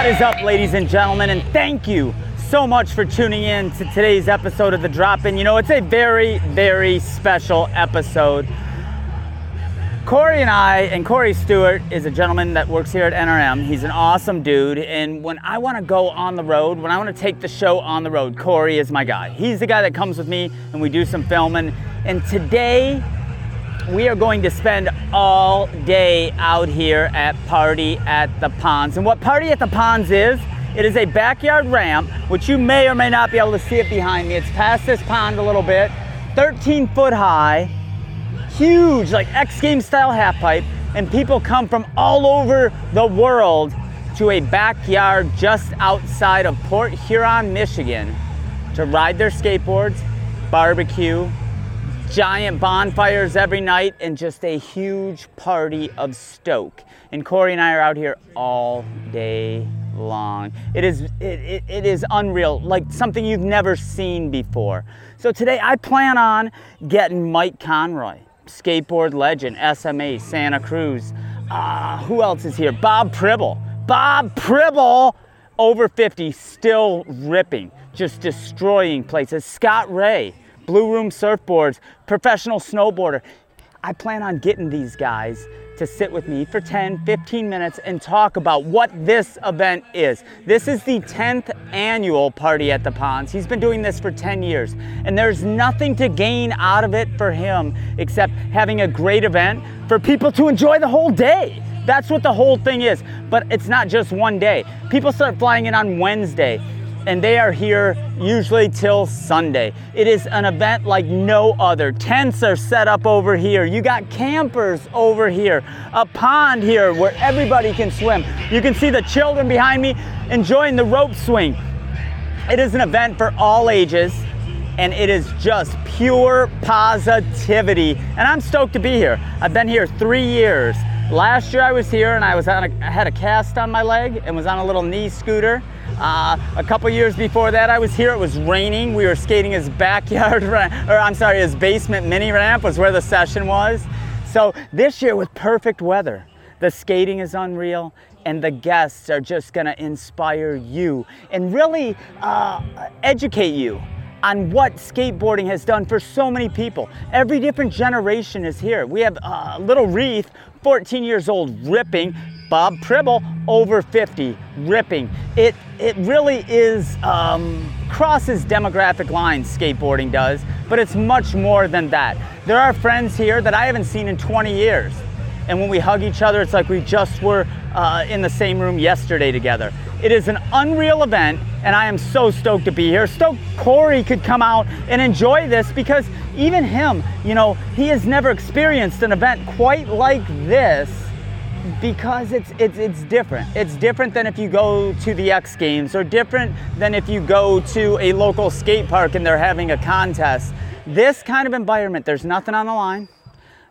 What is up, ladies and gentlemen, and thank you so much for tuning in to today's episode of The Drop In. You know, it's a very, very special episode. Corey and I, and Corey Stewart is a gentleman that works here at NRM. He's an awesome dude, and when I want to go on the road, when I want to take the show on the road, Corey is my guy. He's the guy that comes with me, and we do some filming. And today, we are going to spend all day out here at Party at the Ponds. And what Party at the Ponds is, it is a backyard ramp, which you may or may not be able to see it behind me. It's past this pond a little bit, 13 foot high, huge, like X Games style half pipe, and people come from all over the world to a backyard just outside of Port Huron, Michigan to ride their skateboards, barbecue, giant bonfires every night, and just a huge party of stoke. And Corey and I are out here all day long. It is it, it, it is unreal, like something you've never seen before. So today I plan on getting Mike Conroy, skateboard legend, SMA, Santa Cruz. Uh, who else is here? Bob Pribble. Bob Pribble, over 50, still ripping, just destroying places. Scott Ray, Blue Room Surfboards, professional snowboarder. I plan on getting these guys to sit with me for 10, 15 minutes and talk about what this event is. This is the 10th annual Party at the Ponds. He's been doing this for 10 years, and there's nothing to gain out of it for him except having a great event for people to enjoy the whole day. That's what the whole thing is. But it's not just one day. People start flying in on Wednesday and they are here usually till Sunday. It is an event like no other. Tents are set up over here. You got campers over here, a pond here where everybody can swim. You can see the children behind me enjoying the rope swing. It is an event for all ages and it is just pure positivity. And I'm stoked to be here. I've been here three years. Last year I was here and I was on a, I had a cast on my leg and was on a little knee scooter. Uh, a couple years before that, I was here. It was raining. We were skating his backyard, or I'm sorry, his basement mini ramp was where the session was. So this year, with perfect weather, the skating is unreal, and the guests are just going to inspire you and really uh, educate you on what skateboarding has done for so many people. Every different generation is here. We have uh, Little Reef, 14 years old, ripping. Bob Pribble, over 50, ripping. It, it really is, um, crosses demographic lines, skateboarding does, but it's much more than that. There are friends here that I haven't seen in 20 years. And when we hug each other, it's like we just were uh, in the same room yesterday together. It is an unreal event, and I am so stoked to be here. Stoked Corey could come out and enjoy this because even him, you know, he has never experienced an event quite like this because it's it's it's different. It's different than if you go to the X Games or different than if you go to a local skate park and they're having a contest. This kind of environment, there's nothing on the line.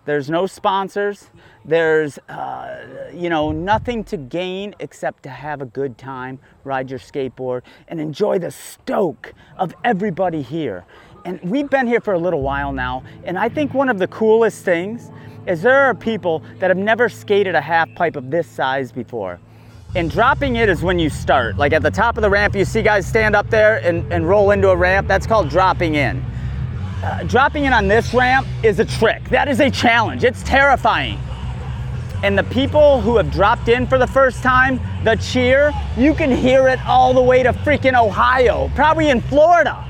There's no sponsors. There's, uh, you know, nothing to gain except to have a good time, ride your skateboard, and enjoy the stoke of everybody here. And we've been here for a little while now, and I think one of the coolest things is there are people that have never skated a half pipe of this size before. And dropping it is when you start. Like at the top of the ramp, you see guys stand up there and, and roll into a ramp. That's called dropping in. Uh, dropping in on this ramp is a trick. That is a challenge. It's terrifying. And the people who have dropped in for the first time, the cheer, you can hear it all the way to freaking Ohio, probably in Florida.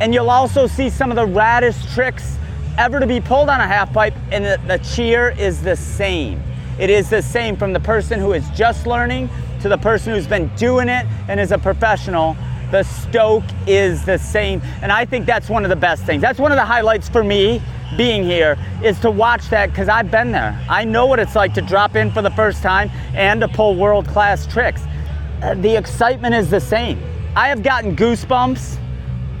And you'll also see some of the raddest tricks ever to be pulled on a half pipe, and the, the cheer is the same. It is the same from the person who is just learning to the person who's been doing it and is a professional. The stoke is the same. And I think that's one of the best things. That's one of the highlights for me being here is to watch that because I've been there. I know what it's like to drop in for the first time and to pull world class tricks. Uh, the excitement is the same. I have gotten goosebumps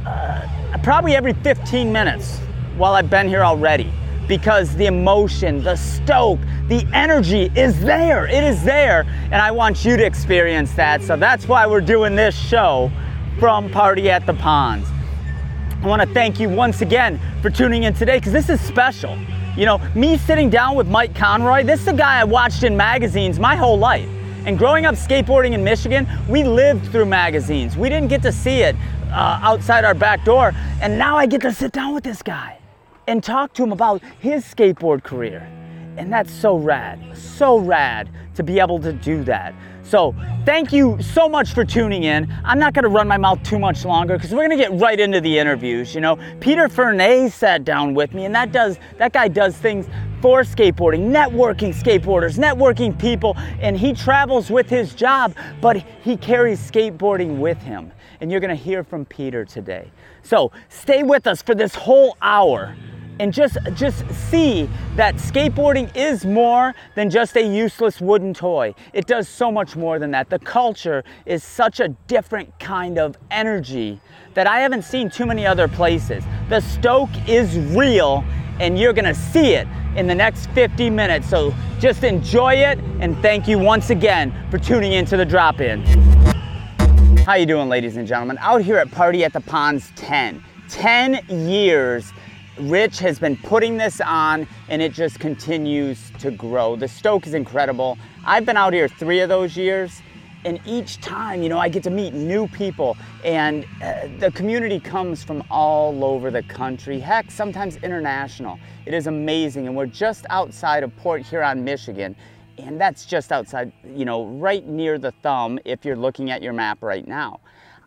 uh, probably every 15 minutes while I've been here already because the emotion, the stoke, the energy is there. It is there. And I want you to experience that. So that's why we're doing this show from Party at the Ponds. I want to thank you once again for tuning in today because this is special. You know, me sitting down with Mike Conroy, this is a guy I watched in magazines my whole life. And growing up skateboarding in Michigan, we lived through magazines. We didn't get to see it uh, outside our back door. And now I get to sit down with this guy and talk to him about his skateboard career. And that's so rad, so rad to be able to do that. So, thank you so much for tuning in. I'm not gonna run my mouth too much longer because we're gonna get right into the interviews. You know, Peter Fernay sat down with me, and that does that guy does things for skateboarding, networking skateboarders, networking people, and he travels with his job, but he carries skateboarding with him. And you're gonna hear from Peter today. So stay with us for this whole hour and just just see that skateboarding is more than just a useless wooden toy. It does so much more than that. The culture is such a different kind of energy that I haven't seen too many other places. The Stoke is real and you're going to see it in the next 50 minutes. So just enjoy it and thank you once again for tuning into the drop-in. How you doing ladies and gentlemen? Out here at Party at the Ponds 10. 10 years Rich has been putting this on and it just continues to grow. The Stoke is incredible. I've been out here three of those years and each time, you know, I get to meet new people and uh, the community comes from all over the country, heck, sometimes international. It is amazing and we're just outside of Port Huron, Michigan and that's just outside, you know, right near the thumb if you're looking at your map right now.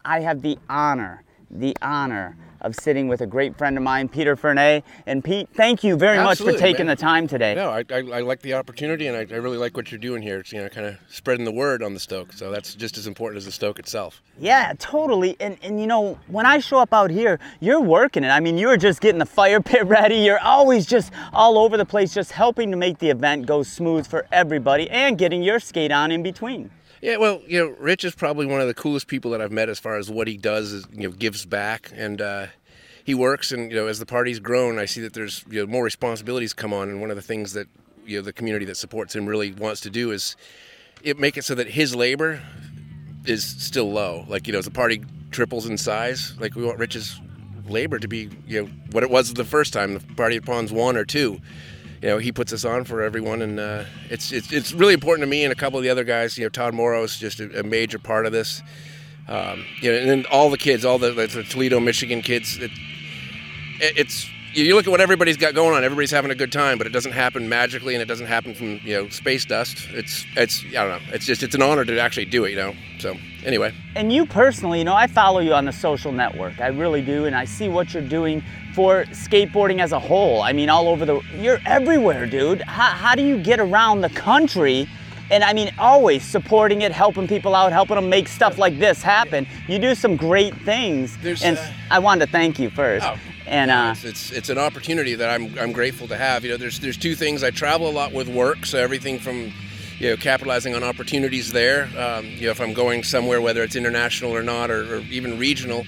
I have the honor, the honor of sitting with a great friend of mine, Peter Fernay. And Pete, thank you very Absolutely, much for taking man. the time today. No, I, I, I like the opportunity, and I, I really like what you're doing here. It's you know kind of spreading the word on the Stoke. So that's just as important as the Stoke itself. Yeah, totally. And and you know, when I show up out here, you're working it. I mean, you're just getting the fire pit ready. You're always just all over the place, just helping to make the event go smooth for everybody and getting your skate on in between. Yeah, well, you know, Rich is probably one of the coolest people that I've met as far as what he does is you know gives back and. Uh, he works, and you know, as the party's grown, I see that there's you know more responsibilities come on, and one of the things that you know the community that supports him really wants to do is it make it so that his labor is still low. Like you know, as the party triples in size, like we want Rich's labor to be you know what it was the first time the party at Ponds one or two. You know, he puts us on for everyone, and uh, it's, it's it's really important to me and a couple of the other guys. You know, Todd Morrow is just a, a major part of this. Um, you know, and then all the kids, all the, the Toledo, Michigan kids. It, it, it's you look at what everybody's got going on. Everybody's having a good time, but it doesn't happen magically, and it doesn't happen from you know space dust. It's it's I don't know. It's just it's an honor to actually do it. You know. So anyway. And you personally, you know, I follow you on the social network. I really do, and I see what you're doing for skateboarding as a whole. I mean, all over the, you're everywhere, dude. How, how do you get around the country? And I mean, always supporting it, helping people out, helping them make stuff like this happen. You do some great things, There's, and uh, I wanted to thank you first. Oh, and uh, it's, it's it's an opportunity that I'm I'm grateful to have. You know, there's there's two things. I travel a lot with work, so everything from you know capitalizing on opportunities there. Um, you know, if I'm going somewhere, whether it's international or not, or, or even regional.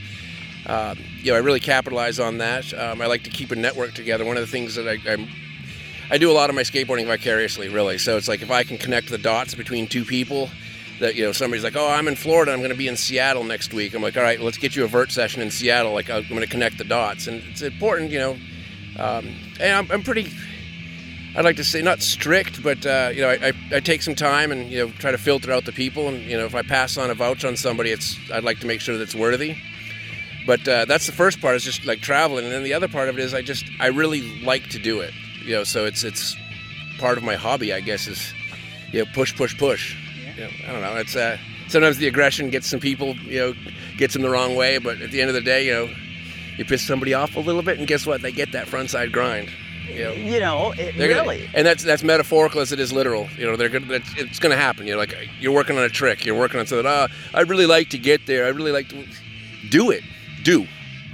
Um, you know, I really capitalize on that. Um, I like to keep a network together. One of the things that I, I'm I do a lot of my skateboarding vicariously, really. So it's like if I can connect the dots between two people, that you know somebody's like, oh, I'm in Florida, I'm going to be in Seattle next week. I'm like, all right, let's get you a vert session in Seattle. Like I'm going to connect the dots, and it's important, you know. Um, and I'm, I'm pretty. I'd like to say not strict, but uh, you know, I, I, I take some time and you know try to filter out the people, and you know, if I pass on a vouch on somebody, it's I'd like to make sure that it's worthy. But uh, that's the first part is just like traveling, and then the other part of it is I just I really like to do it. You know, so it's it's part of my hobby, I guess, is you know push push push. You know, I don't know. It's uh, sometimes the aggression gets some people, you know, gets them the wrong way. But at the end of the day, you know, you piss somebody off a little bit, and guess what? They get that frontside grind. You know, you know, it really. Gonna, and that's that's metaphorical as it is literal. You know, they're gonna. It's, it's going to happen. You're like you're working on a trick. You're working on something. Ah, I'd really like to get there. I'd really like to do it. Do.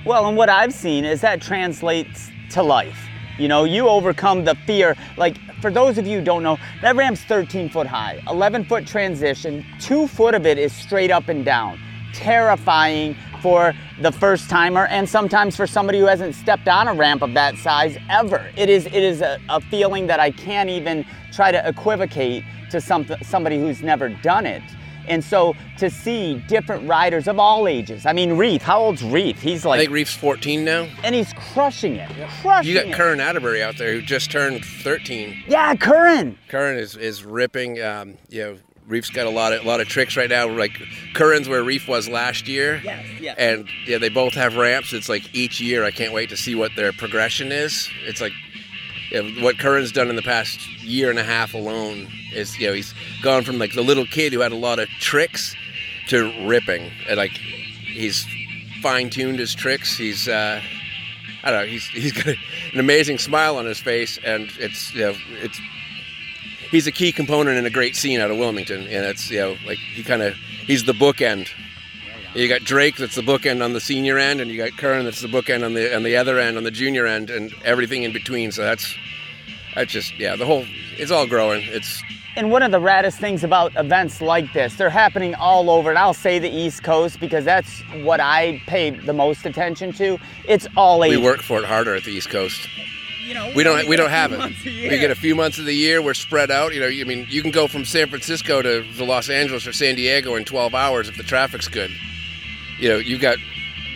Well, and what I've seen is that translates to life. You know, you overcome the fear. Like, for those of you don't know, that ramp's 13 foot high, 11 foot transition, two foot of it is straight up and down. Terrifying for the first timer and sometimes for somebody who hasn't stepped on a ramp of that size ever. It is, it is a, a feeling that I can't even try to equivocate to some, somebody who's never done it. And so to see different riders of all ages. I mean, Reef, how old's Reef? He's I like, think Reef's 14 now. and he's crushing it. Crushing You got it. Curran Atterbury out there who just turned 13. Yeah, Curran. Curran is, is ripping. Um, you know, Reef's got a lot of a lot of tricks right now. Like Curran's where Reef was last year. Yes, yes. And yeah, they both have ramps. It's like each year, I can't wait to see what their progression is. It's like you know, what Curran's done in the past year and a half alone is you know he's gone from like the little kid who had a lot of tricks to ripping and like he's fine tuned his tricks. He's uh, I don't know. He's he's got an amazing smile on his face, and it's you know it's he's a key component in a great scene out of Wilmington, and it's you know like he kind of he's the bookend. You got Drake that's the bookend on the senior end, and you got Curran that's the bookend on the on the other end on the junior end, and everything in between. So that's that's just yeah the whole it's all growing. It's And one of the raddest things about events like this, they're happening all over, and I'll say the East Coast because that's what I pay the most attention to. It's all we ages. work for it harder at the East Coast. You know, We don't we don't have it. months a year. We get a few months of the year. We're spread out. You know, I mean, you can go from San Francisco to, to Los Angeles or San Diego in 12 hours if the traffic's good. You know, you've got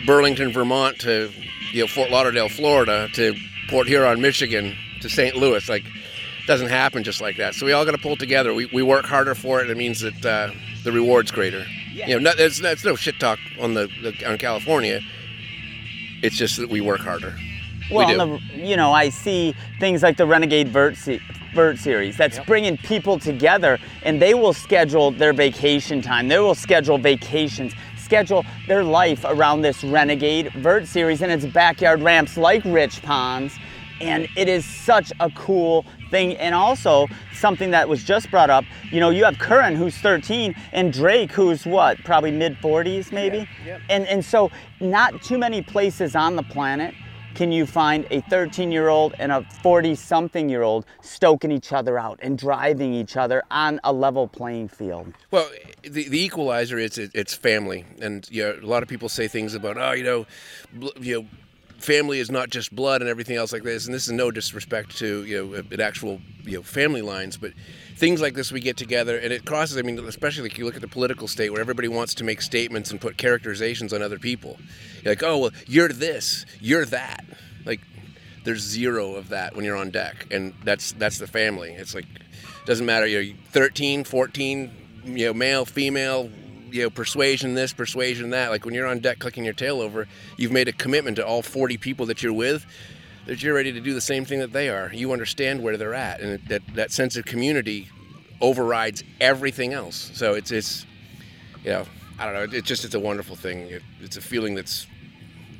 Burlington, Vermont to you know Fort Lauderdale, Florida to Port Huron, Michigan to St. Louis. Like, doesn't happen just like that. So we all got to pull together. We, we work harder for it. and It means that uh, the reward's greater. Yeah. You know, no, it's, it's no shit talk on the, the on California. It's just that we work harder. Well, we the, you know, I see things like the Renegade Vert, se- Vert series that's bringing people together, and they will schedule their vacation time. They will schedule vacations, schedule their life around this Renegade Vert series and its backyard ramps like Rich Ponds. And it is such a cool thing. And also, something that was just brought up you know, you have Curran, who's 13, and Drake, who's what, probably mid 40s, maybe? yep. And, and so, not too many places on the planet can you find a 13 year old and a 40 something year old stoking each other out and driving each other on a level playing field? Well, the, the equalizer is it, it's family, and you know, a lot of people say things about oh, you know, you know, family is not just blood and everything else like this. And this is no disrespect to you know actual you know family lines, but things like this we get together and it crosses. I mean, especially like you look at the political state where everybody wants to make statements and put characterizations on other people. You're like, oh well, you're this, you're that. Like, there's zero of that when you're on deck, and that's that's the family. It's like doesn't matter. You're 13, 14, you know, male, female, you know, persuasion this, persuasion that. Like when you're on deck clicking your tail over, you've made a commitment to all 40 people that you're with that you're ready to do the same thing that they are. You understand where they're at, and that that sense of community overrides everything else. So it's it's you know I don't know. It's just it's a wonderful thing. It, it's a feeling that's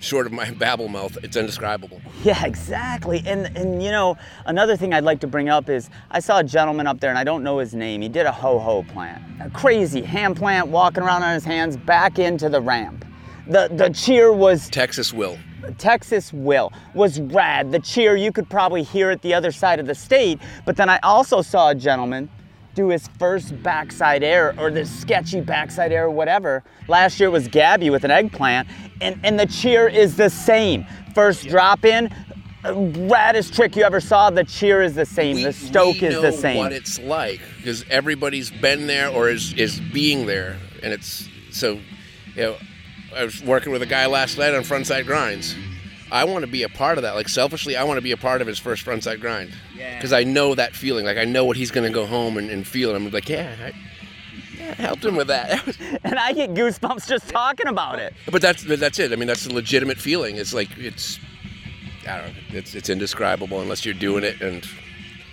short of my babble mouth. It's indescribable. Yeah, exactly. And and you know, another thing I'd like to bring up is I saw a gentleman up there and I don't know his name. He did a ho-ho plant. A crazy hand plant walking around on his hands back into the ramp. The the cheer was Texas will. Texas Will was rad. The cheer, you could probably hear at the other side of the state. But then I also saw a gentleman do his first backside air or this sketchy backside air or whatever. Last year it was Gabby with an eggplant, and, and the cheer is the same. First drop in, raddest trick you ever saw, the cheer is the same. the stoke we is the same. What it's like because everybody's been there or is is being there, and it's so. You know, I was working with a guy last night on frontside grinds. I want to be a part of that. Like selfishly, I want to be a part of his first frontside grind Yeah. because I know that feeling. Like I know what he's going to go home and, and feel. And I'm like, yeah, I, yeah, I helped him with that. and I get goosebumps just talking about it. but that's that's it. I mean, that's a legitimate feeling. It's like it's. I don't know. It's it's indescribable unless you're doing it and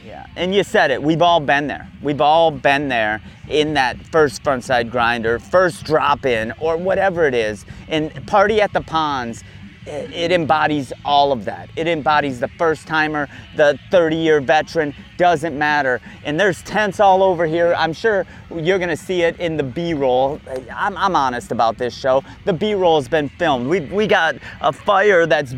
Yeah, and you said it. We've all been there. We've all been there in that first frontside grinder, first drop in, or whatever it is. And Party at the Ponds, it embodies all of that. It embodies the first timer, the 30 year veteran, doesn't matter. And there's tents all over here. I'm sure you're gonna see it in the B roll. I'm, I'm honest about this show. The B roll has been filmed. We, we got a fire that's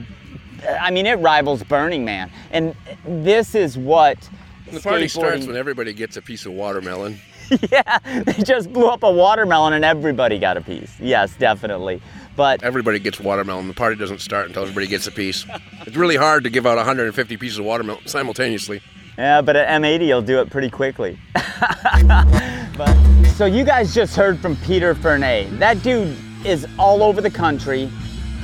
I mean, it rivals Burning Man, and this is what the party starts when everybody gets a piece of watermelon. yeah, they just blew up a watermelon and everybody got a piece. Yes, definitely. But Everybody gets watermelon. The party doesn't start until everybody gets a piece. It's really hard to give out 150 pieces of watermelon simultaneously. yeah, but at M80 you'll do it pretty quickly. but so you guys just heard from Peter Fernay. That dude is all over the country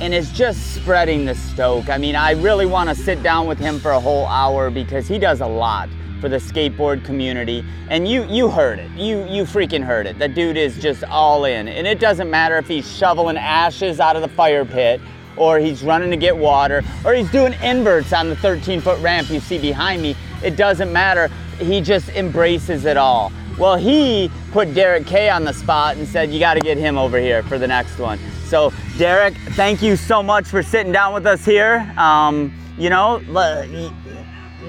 and is just spreading the stoke. I mean, I really want to sit down with him for a whole hour because he does a lot for the skateboard community. And you you heard it. You you freaking heard it. That dude is just all in. And it doesn't matter if he's shoveling ashes out of the fire pit or he's running to get water or he's doing inverts on the 13 foot ramp you see behind me. It doesn't matter. He just embraces it all. Well, he put Derek Kay on the spot and said, You got to get him over here for the next one. So, Derek, thank you so much for sitting down with us here. Um, you know,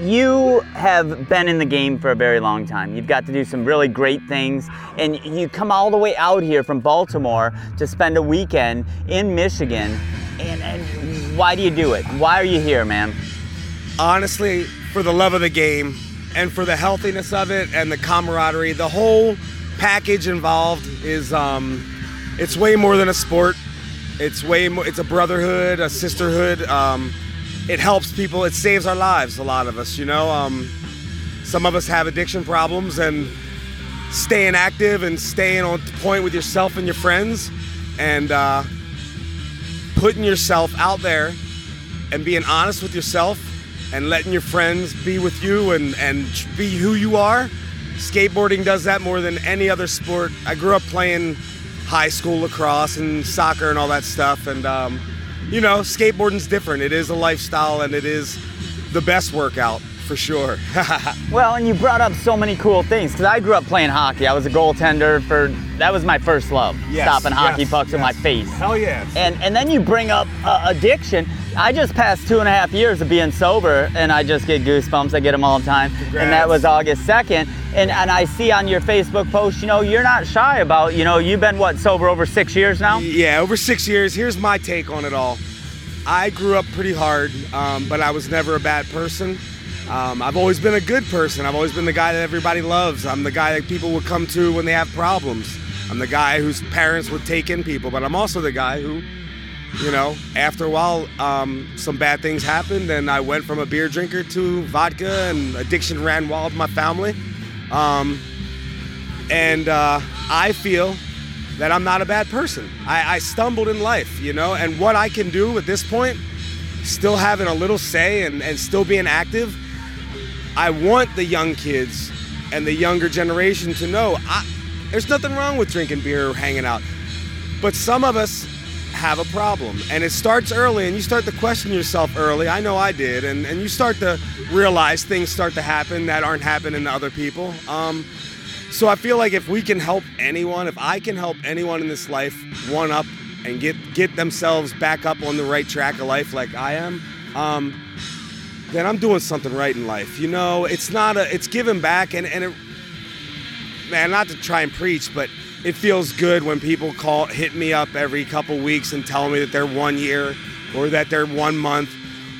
you have been in the game for a very long time. You've got to do some really great things, and you come all the way out here from Baltimore to spend a weekend in Michigan. And, and why do you do it? Why are you here, man? Honestly, for the love of the game and for the healthiness of it and the camaraderie, the whole package involved is um, it's way more than a sport. It's way more. It's a brotherhood, a sisterhood. Um, it helps people. It saves our lives. A lot of us, you know. Um, some of us have addiction problems, and staying active and staying on point with yourself and your friends, and uh, putting yourself out there and being honest with yourself and letting your friends be with you and, and be who you are. Skateboarding does that more than any other sport. I grew up playing high school lacrosse and soccer and all that stuff, and um, you know, skateboarding's different. It is a lifestyle and it is the best workout for sure. well, and you brought up so many cool things because I grew up playing hockey. I was a goaltender for that was my first love, yes, stopping hockey yes, pucks yes. in my face. Hell yeah! And and then you bring up uh, addiction. I just passed two and a half years of being sober, and I just get goosebumps. I get them all the time. Congrats. And that was August second. And and I see on your Facebook post, you know, you're not shy about, you know, you've been what sober over six years now. Yeah, over six years. Here's my take on it all. I grew up pretty hard, um, but I was never a bad person. Um, I've always been a good person. I've always been the guy that everybody loves. I'm the guy that people would come to when they have problems. I'm the guy whose parents would take in people, but I'm also the guy who, you know, after a while, um, some bad things happened, and I went from a beer drinker to vodka, and addiction ran wild in my family. Um, and uh, I feel that I'm not a bad person. I, I stumbled in life, you know, and what I can do at this point, still having a little say and, and still being active, I want the young kids and the younger generation to know I, there's nothing wrong with drinking beer or hanging out. But some of us have a problem. And it starts early, and you start to question yourself early. I know I did. And, and you start to realize things start to happen that aren't happening to other people. Um, so I feel like if we can help anyone, if I can help anyone in this life one up and get get themselves back up on the right track of life like I am, um, then I'm doing something right in life. You know, it's not a it's giving back and, and it man, not to try and preach, but it feels good when people call hit me up every couple weeks and tell me that they're one year or that they're one month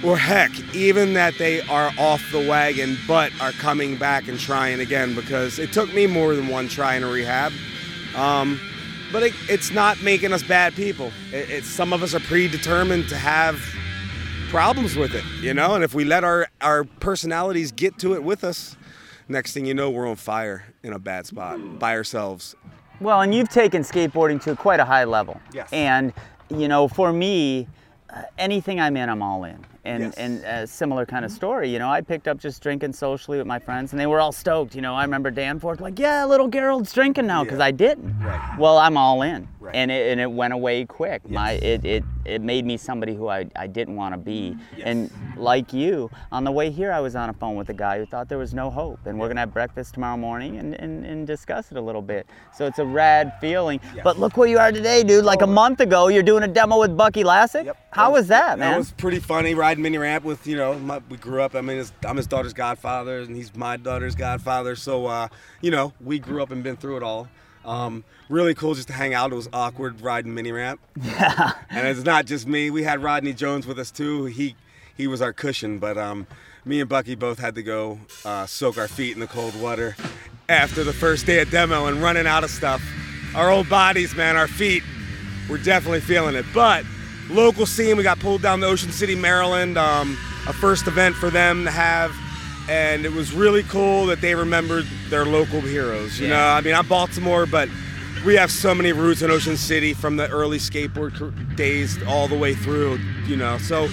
or heck, even that they are off the wagon but are coming back and trying again because it took me more than one try in a rehab. Um, but it, it's not making us bad people. It, some of us are predetermined to have problems with it, you know. And if we let our our personalities get to it with us, next thing you know, we're on fire in a bad spot by ourselves. Well, and you've taken skateboarding to quite a high level. Yes. And you know, for me, uh, anything I'm in, I'm all in. And Yes. and a similar kind of story. You know, I picked up just drinking socially with my friends, and they were all stoked. You know, I remember Danforth like, "Yeah, little Garold's drinking now," because Yeah. I didn't. Right. Well, I'm all in, Right. and it and it went away quick. My it it it made me somebody who I I didn't want to be. Yes. And like you, on the way here, I was on a phone with a guy who thought there was no hope, and we're gonna have breakfast tomorrow morning and and, and discuss it a little bit. So it's a rad feeling. Yes. But look where you are today, dude. Like a month ago, you're doing a demo with Bucky Lasek. How was that, man? That was pretty funny riding mini ramp with you know my, we grew up. I mean, his, I'm his daughter's godfather, and he's my daughter's godfather. So uh, you know we grew up and been through it all. Um, really cool just to hang out. It was awkward riding mini ramp. Yeah. and it's not just me. We had Rodney Jones with us too. He he was our cushion, but um, me and Bucky both had to go uh, soak our feet in the cold water after the first day of demo and running out of stuff. Our old bodies, man, our feet, we're definitely feeling it. But local scene, we got pulled down to Ocean City, Maryland. Um, a first event for them to have. And it was really cool that they remembered their local heroes. You Yeah. know, I mean, I'm Baltimore, but we have so many roots in Ocean City from the early skateboard days all the way through, you know. So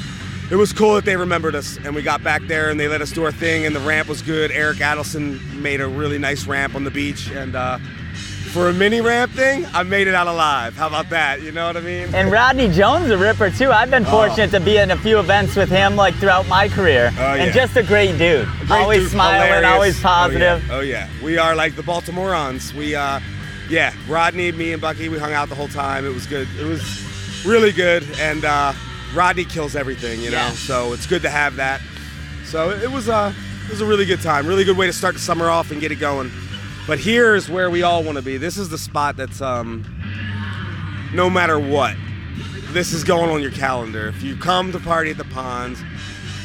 it was cool that they remembered us and we got back there and they let us do our thing and the ramp was good. Eric Adelson made a really nice ramp on the beach and uh, for a mini ramp thing, I made it out alive. How about that? You know what I mean? And Rodney Jones, a ripper too. I've been fortunate oh. to be in a few events with him, like throughout my career. Oh, yeah. And just a great dude. A great always dude, smiling, hilarious. always positive. Oh yeah. oh yeah. We are like the Baltimoreans. We, uh, yeah, Rodney, me, and Bucky, we hung out the whole time. It was good. It was really good. And uh, Rodney kills everything, you know. Yeah. So it's good to have that. So it was, uh, it was a really good time. Really good way to start the summer off and get it going. But here's where we all want to be. This is the spot that's um, no matter what, this is going on your calendar. If you come to party at the ponds,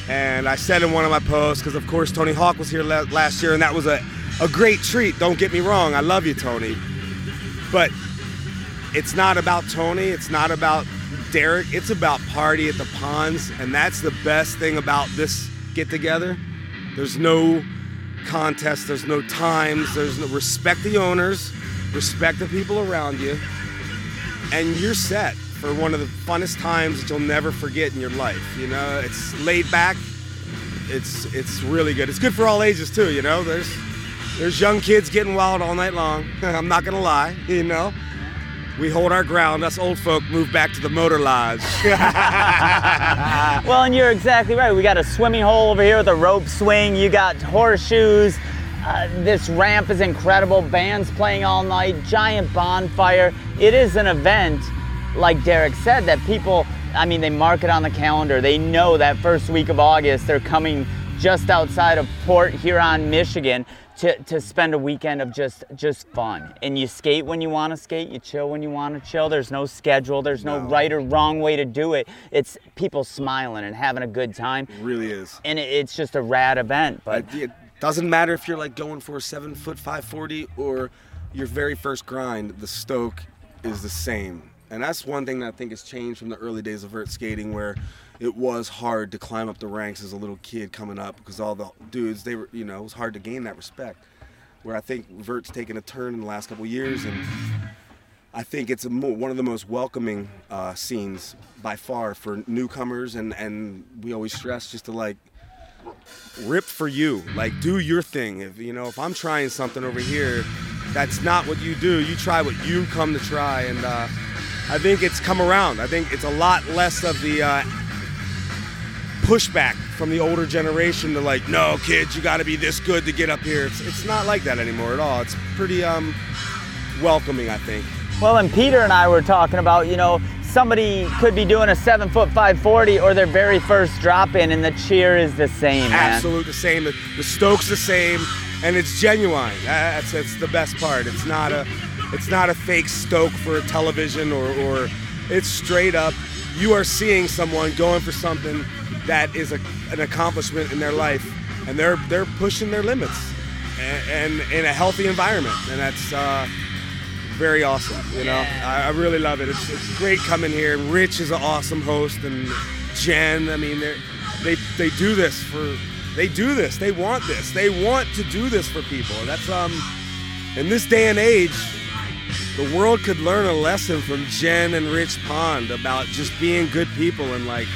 and I said in one of my posts, because of course Tony Hawk was here last year, and that was a, a great treat. Don't get me wrong, I love you, Tony. But it's not about Tony, it's not about Derek, it's about party at the ponds, and that's the best thing about this get together. There's no contest. There's no times. There's no respect the owners, respect the people around you, and you're set for one of the funnest times that you'll never forget in your life. You know, it's laid back. It's it's really good. It's good for all ages too. You know, there's there's young kids getting wild all night long. I'm not gonna lie. You know we hold our ground. Us old folk move back to the motor lodge. well, and you're exactly right. We got a swimming hole over here with a rope swing. You got horseshoes. Uh, this ramp is incredible. Bands playing all night. Giant bonfire. It is an event, like Derek said, that people. I mean, they mark it on the calendar. They know that first week of August they're coming just outside of Port Huron, Michigan to, to spend a weekend of just just fun. And you skate when you want to skate, you chill when you want to chill. There's no schedule, there's no, no, right or wrong way to do it. It's people smiling and having a good time. It really is. And it, it's just a rad event. But it doesn't matter if you're like going for a seven foot 540 or your very first grind, the stoke is the same. And that's one thing that I think has changed from the early days of vert skating where it was hard to climb up the ranks as a little kid coming up because all the dudes they were you know it was hard to gain that respect. Where I think Vert's taken a turn in the last couple years and. I think it's one of the most welcoming uh, scenes by far for newcomers, and, and we always stress just to like rip for you, like do your thing. If you know, if I'm trying something over here, that's not what you do. You try what you come to try, and uh, I think it's come around. I think it's a lot less of the uh, pushback from the older generation to like, no, kids, you got to be this good to get up here. It's, it's not like that anymore at all. It's pretty um, welcoming, I think. Well, and Peter and I were talking about, you know, somebody could be doing a seven foot 540 or their very first drop in, and the cheer is the same. Man. Absolutely the same. The, the Stoke's the same, and it's genuine. That's, that's the best part. It's not a, it's not a fake Stoke for television or, or it's straight up. You are seeing someone going for something that is a, an accomplishment in their life, and they're they're pushing their limits, and, and in a healthy environment, and that's uh, very awesome. You know, I, I, really love it. It's, it's great coming here. Rich is an awesome host, and Jen. I mean, they they do this for they do this. They want this. They want to do this for people. That's um, in this day and age, the world could learn a lesson from Jen and Rich Pond about just being good people and like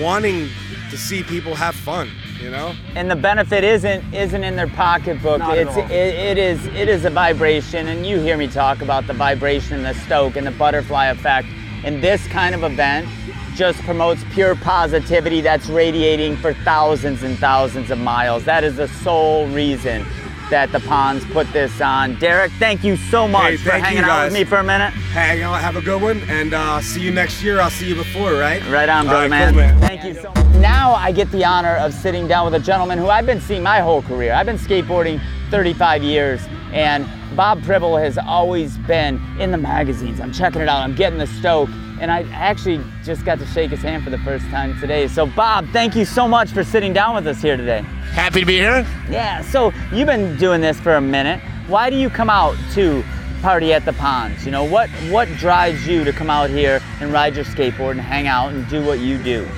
wanting to see people have fun you know? And the benefit isn't isn't in their pocketbook. Not it's it, it is it is a vibration and you hear me talk about the vibration and the stoke and the butterfly effect. And this kind of event just promotes pure positivity that's radiating for thousands and thousands of miles. That is the sole reason that the Ponds put this on. Derek, thank you so much hey, for hanging out with me for a minute. Hang out, have a good one, and uh, see you next year. I'll see you before, right? Right on, brother, right, man. Cool, man. Thank you so much. Now I get the honor of sitting down with a gentleman who I've been seeing my whole career. I've been skateboarding 35 years, and Bob Pribble has always been in the magazines. I'm checking it out. I'm getting the stoke and I actually just got to shake his hand for the first time today. So, Bob, thank you so much for sitting down with us here today. Happy to be here. Yeah, so you've been doing this for a minute. Why do you come out to party at the ponds? You know, what, what drives you to come out here and ride your skateboard and hang out and do what you do?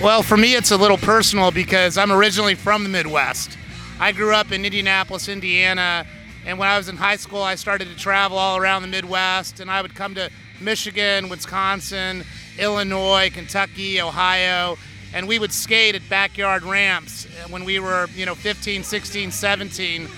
Well, for me, it's a little personal because I'm originally from the Midwest. I grew up in Indianapolis, Indiana, and when I was in high school, I started to travel all around the Midwest, and I would come to Michigan, Wisconsin, Illinois, Kentucky, Ohio, and we would skate at backyard ramps when we were, you know, 15, 16, 17.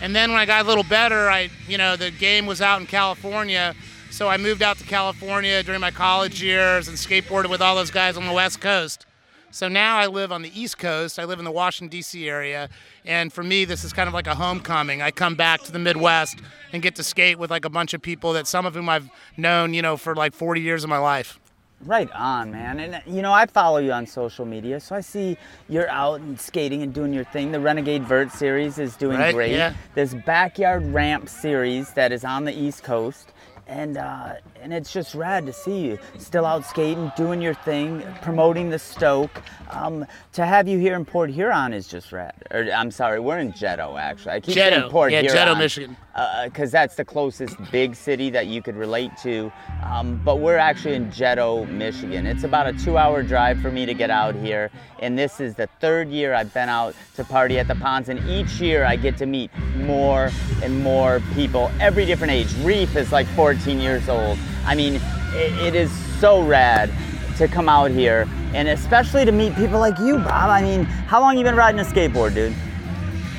And then when I got a little better, I, you know, the game was out in California, so I moved out to California during my college years and skateboarded with all those guys on the West Coast. So now I live on the East Coast. I live in the Washington, D.C. area. And for me, this is kind of like a homecoming. I come back to the Midwest and get to skate with like a bunch of people that some of whom I've known, you know, for like 40 years of my life. Right on, man. And you know, I follow you on social media, so I see you're out and skating and doing your thing. The Renegade Vert series is doing Right, great. yeah. This backyard ramp series that is on the East Coast. And uh, and it's just rad to see you still out skating, doing your thing, promoting the Stoke. Um, to have you here in Port Huron is just rad. Or I'm sorry, we're in Jeddo actually. I keep saying. Port Yeah, Huron Jeddo, Michigan. because that's the closest big city that you could relate to. Um, but we're actually in Jeddo, Michigan. It's about a two-hour drive for me to get out here, and this is the third year I've been out to party at the ponds. And each year I get to meet more and more people, every different age. Reef is like 14 years old. I mean, it, it is so rad to come out here, and especially to meet people like you, Bob. I mean, how long you been riding a skateboard, dude?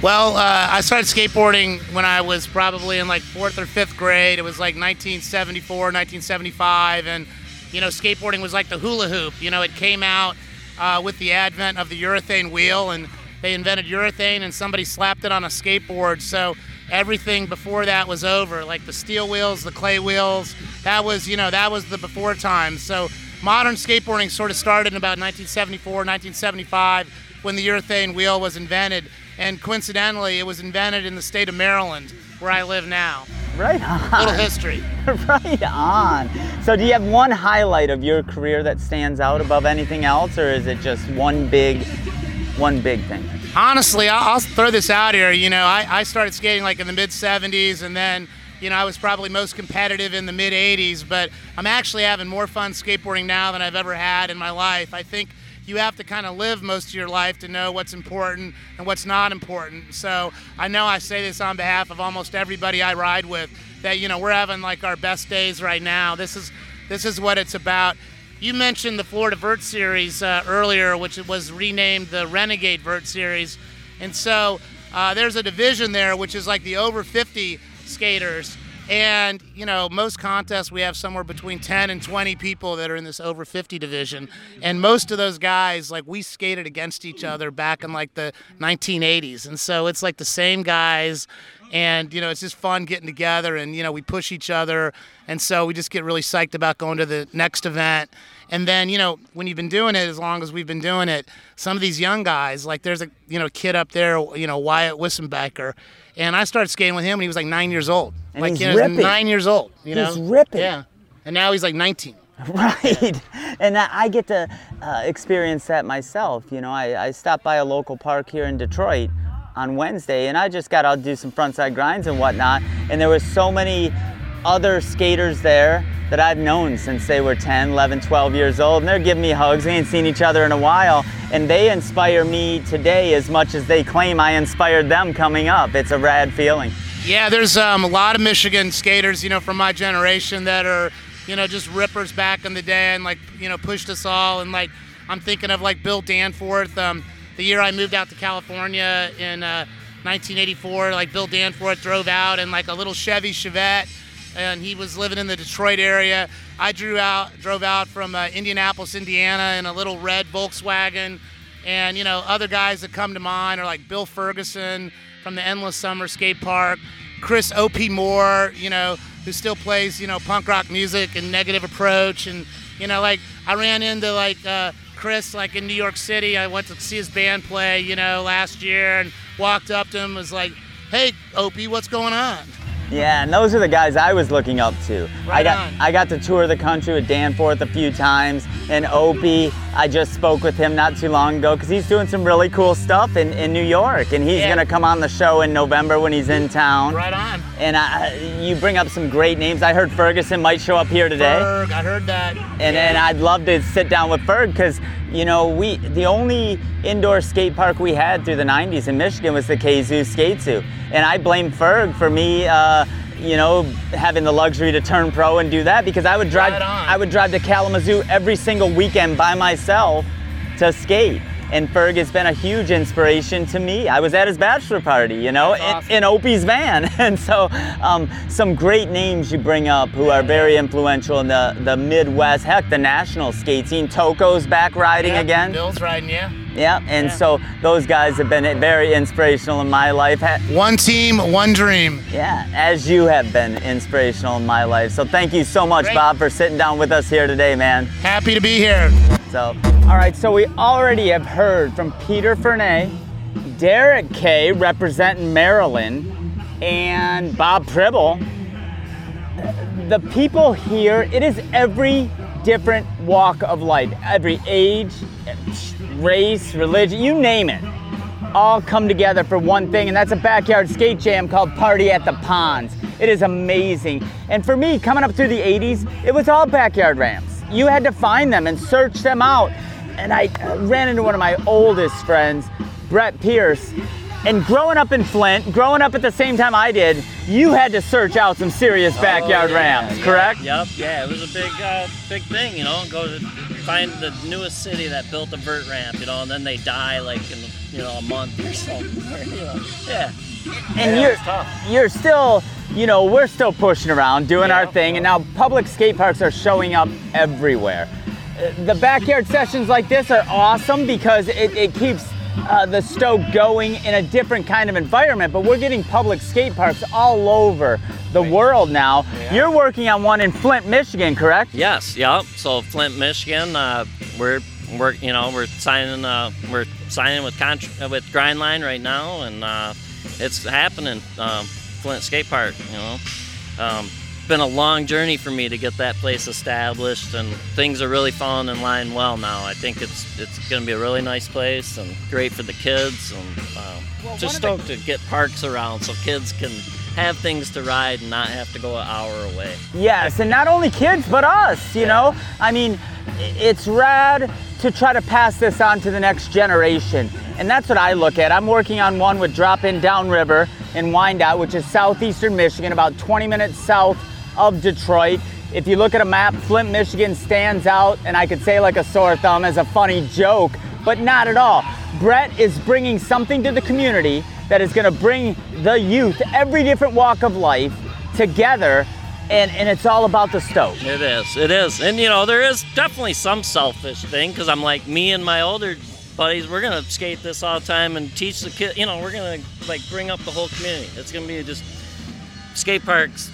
Well, uh, I started skateboarding when I was probably in like fourth or fifth grade. It was like 1974, 1975, and you know, skateboarding was like the hula hoop. You know, it came out uh, with the advent of the urethane wheel, and they invented urethane, and somebody slapped it on a skateboard. So everything before that was over, like the steel wheels, the clay wheels. That was, you know, that was the before times. So modern skateboarding sort of started in about 1974, 1975, when the urethane wheel was invented. And coincidentally, it was invented in the state of Maryland, where I live now. Right on. Little history. right on. So, do you have one highlight of your career that stands out above anything else, or is it just one big, one big thing? Honestly, I'll, I'll throw this out here. You know, I, I started skating like in the mid 70s, and then, you know, I was probably most competitive in the mid 80s, but I'm actually having more fun skateboarding now than I've ever had in my life. I think you have to kind of live most of your life to know what's important and what's not important. So I know I say this on behalf of almost everybody I ride with that, you know, we're having like our best days right now. This is this is what it's about. You mentioned the Florida Vert Series uh, earlier, which was renamed the Renegade Vert Series. And so uh, there's a division there, which is like the over 50 skaters. And, you know, most contests we have somewhere between 10 and 20 people that are in this over 50 division. And most of those guys, like, we skated against each other back in like the 1980s. And so it's like the same guys. And, you know, it's just fun getting together and, you know, we push each other. And so we just get really psyched about going to the next event. And then, you know, when you've been doing it as long as we've been doing it, some of these young guys, like there's a, you know, kid up there, you know, Wyatt Wissenbecker. And I started skating with him when he was like nine years old. And like, he's you know, ripping. nine years old, you know? He's ripping. Yeah. And now he's like 19. Right. And I I get to uh, experience that myself. You know, I, I stopped by a local park here in Detroit on Wednesday and I just got out to do some frontside grinds and whatnot. And there was so many other skaters there that I've known since they were 10, 11, 12 years old. And they're giving me hugs. We ain't seen each other in a while. And they inspire me today as much as they claim I inspired them coming up. It's a rad feeling. Yeah, there's um, a lot of Michigan skaters, you know, from my generation that are, you know, just rippers back in the day and like, you know, pushed us all. And like, I'm thinking of like Bill Danforth. Um, the year I moved out to California in uh, 1984, like Bill Danforth drove out in like a little Chevy Chevette, and he was living in the Detroit area. I drew out, drove out from uh, Indianapolis, Indiana, in a little red Volkswagen. And you know, other guys that come to mind are like Bill Ferguson from the Endless Summer Skate Park, Chris O.P. Moore, you know, who still plays, you know, punk rock music and Negative Approach, and you know, like I ran into like uh, Chris like in New York City. I went to see his band play, you know, last year, and walked up to him, was like, "Hey, Opie, what's going on?" Yeah, and those are the guys I was looking up to. I got on. I got to tour the country with Danforth a few times, and Opie. I just spoke with him not too long ago because he's doing some really cool stuff in, in New York, and he's Yeah. gonna come on the show in November when he's in town. Right on. And I, you bring up some great names. I heard Ferguson might show up here today. Ferg, I heard that. And, and I'd love to sit down with Ferg because, you know, we the only indoor skate park we had through the 90s in Michigan was the Kazoo Skate Zoo. And I blame Ferg for me uh, you know, having the luxury to turn pro and do that because I would drive Right. I would drive to Kalamazoo every single weekend by myself to skate. And Ferg has been a huge inspiration to me. I was at his bachelor party, you know, in, awesome. in Opie's van. And so, um, some great names you bring up who are very influential in the, the Midwest, heck, the national skate scene. Toko's back riding Yeah, again. Bill's riding, yeah. Yeah, and Yeah. so those guys have been very inspirational in my life. One team, one dream. Yeah, as you have been inspirational in my life. So thank you so much, Great. Bob, for sitting down with us here today, man. Happy to be here. So, all right, so we already have heard from Peter Fernay, Derek Kay representing Maryland, and Bob Pribble. The people here, it is every different walk of life, every age, race, religion, you name it, all come together for one thing, and that's a backyard skate jam called Party at the Ponds. It is amazing. And for me, coming up through the 80s, it was all backyard ramps. You had to find them and search them out. And I uh, ran into one of my oldest friends, Brett Pierce. And growing up in Flint, growing up at the same time I did, you had to search out some serious backyard Oh, yeah, ramps, yeah, correct? Yep. Yeah, it was a big, uh, big thing. You know, go to find the newest city that built a vert ramp. You know, and then they die like in you know a month or something. you know, yeah. and Yeah, you're you're still you know we're still pushing around doing our thing and now public skate parks are showing up everywhere the backyard sessions like this are awesome because it, it keeps uh, the stoke going in a different kind of environment but we're getting public skate parks all over the world now you're working on one in flint michigan correct Yes. Yep. So Flint, Michigan, uh, we're we're you know we're signing uh, we're signing with contra- with Grindline right now, and uh, it's happening. Um, Flint Skate Park. You know, um, been a long journey for me to get that place established, and things are really falling in line well now. I think it's it's going to be a really nice place and great for the kids, and um, just one of stoked to get parks around so kids can have things to ride and not have to go an hour away. Yes, and not only kids, but us, you know? I mean, it's rad to try to pass this on to the next generation. And that's what I look at. I'm working on one with Drop In Downriver in Wyandotte, which is southeastern Michigan, about 20 minutes south of Detroit. If you look at a map, Flint, Michigan stands out, and I could say like a sore thumb as a funny joke, but not at all. Brett is bringing something to the community that is going to bring the youth, every different walk of life, together, and, and it's all about the Stoke. It is. It is. And you know, there is definitely some selfish thing because I'm like me and my older buddies. We're gonna skate this all the time and teach the kid. You know, we're gonna like bring up the whole community. It's gonna be just skate parks.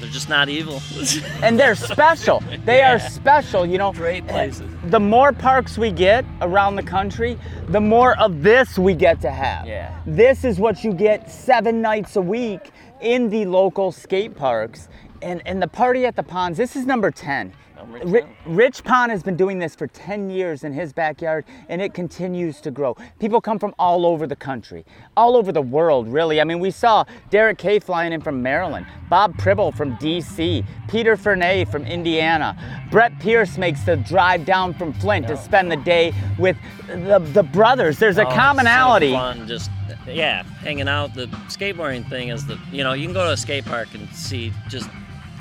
They're just not evil. and they're special. They are special, you know. Great places. The more parks we get around the country, the more of this we get to have. Yeah. This is what you get seven nights a week in the local skate parks. And, and the party at the ponds, this is number 10. Number Ri- 10. Rich Pond has been doing this for 10 years in his backyard, and it continues to grow. People come from all over the country, all over the world, really. I mean, we saw Derek Kay flying in from Maryland, Bob Pribble from DC, Peter Fernay from Indiana. Brett Pierce makes the drive down from Flint to spend the day with the, the brothers. There's a Oh, it's so commonality. fun, just yeah, hanging out. The skateboarding thing is that you know you can go to a skate park and see just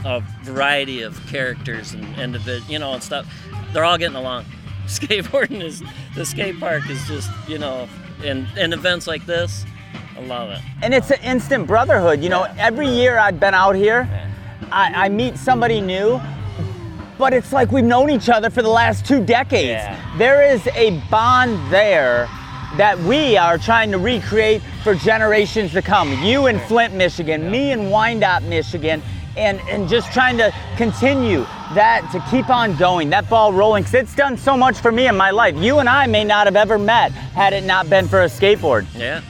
a variety of characters and individ, you know, and stuff. They're all getting along. Skateboarding is the skate park is just you know, in in events like this, I love it. and it's an instant brotherhood. You know, every year I've been out here, I, I meet somebody new, but it's like we've known each other for the last two decades. Yeah. There is a bond there that we are trying to recreate for generations to come. You in Flint, Michigan, me in Wyandotte, Michigan, and, and just trying to continue that to keep on going, that ball rolling, 'cause it's done so much for me in my life. You and I may not have ever met had it not been for a skateboard. Yeah.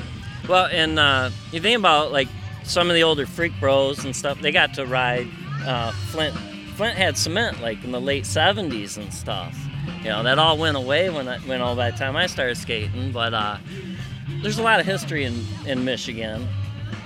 Well, and uh, you think about like some of the older freak bros and stuff. They got to ride uh, Flint. Flint had cement like in the late '70s and stuff. You know that all went away when I, when all the time I started skating. But uh, there's a lot of history in, in Michigan.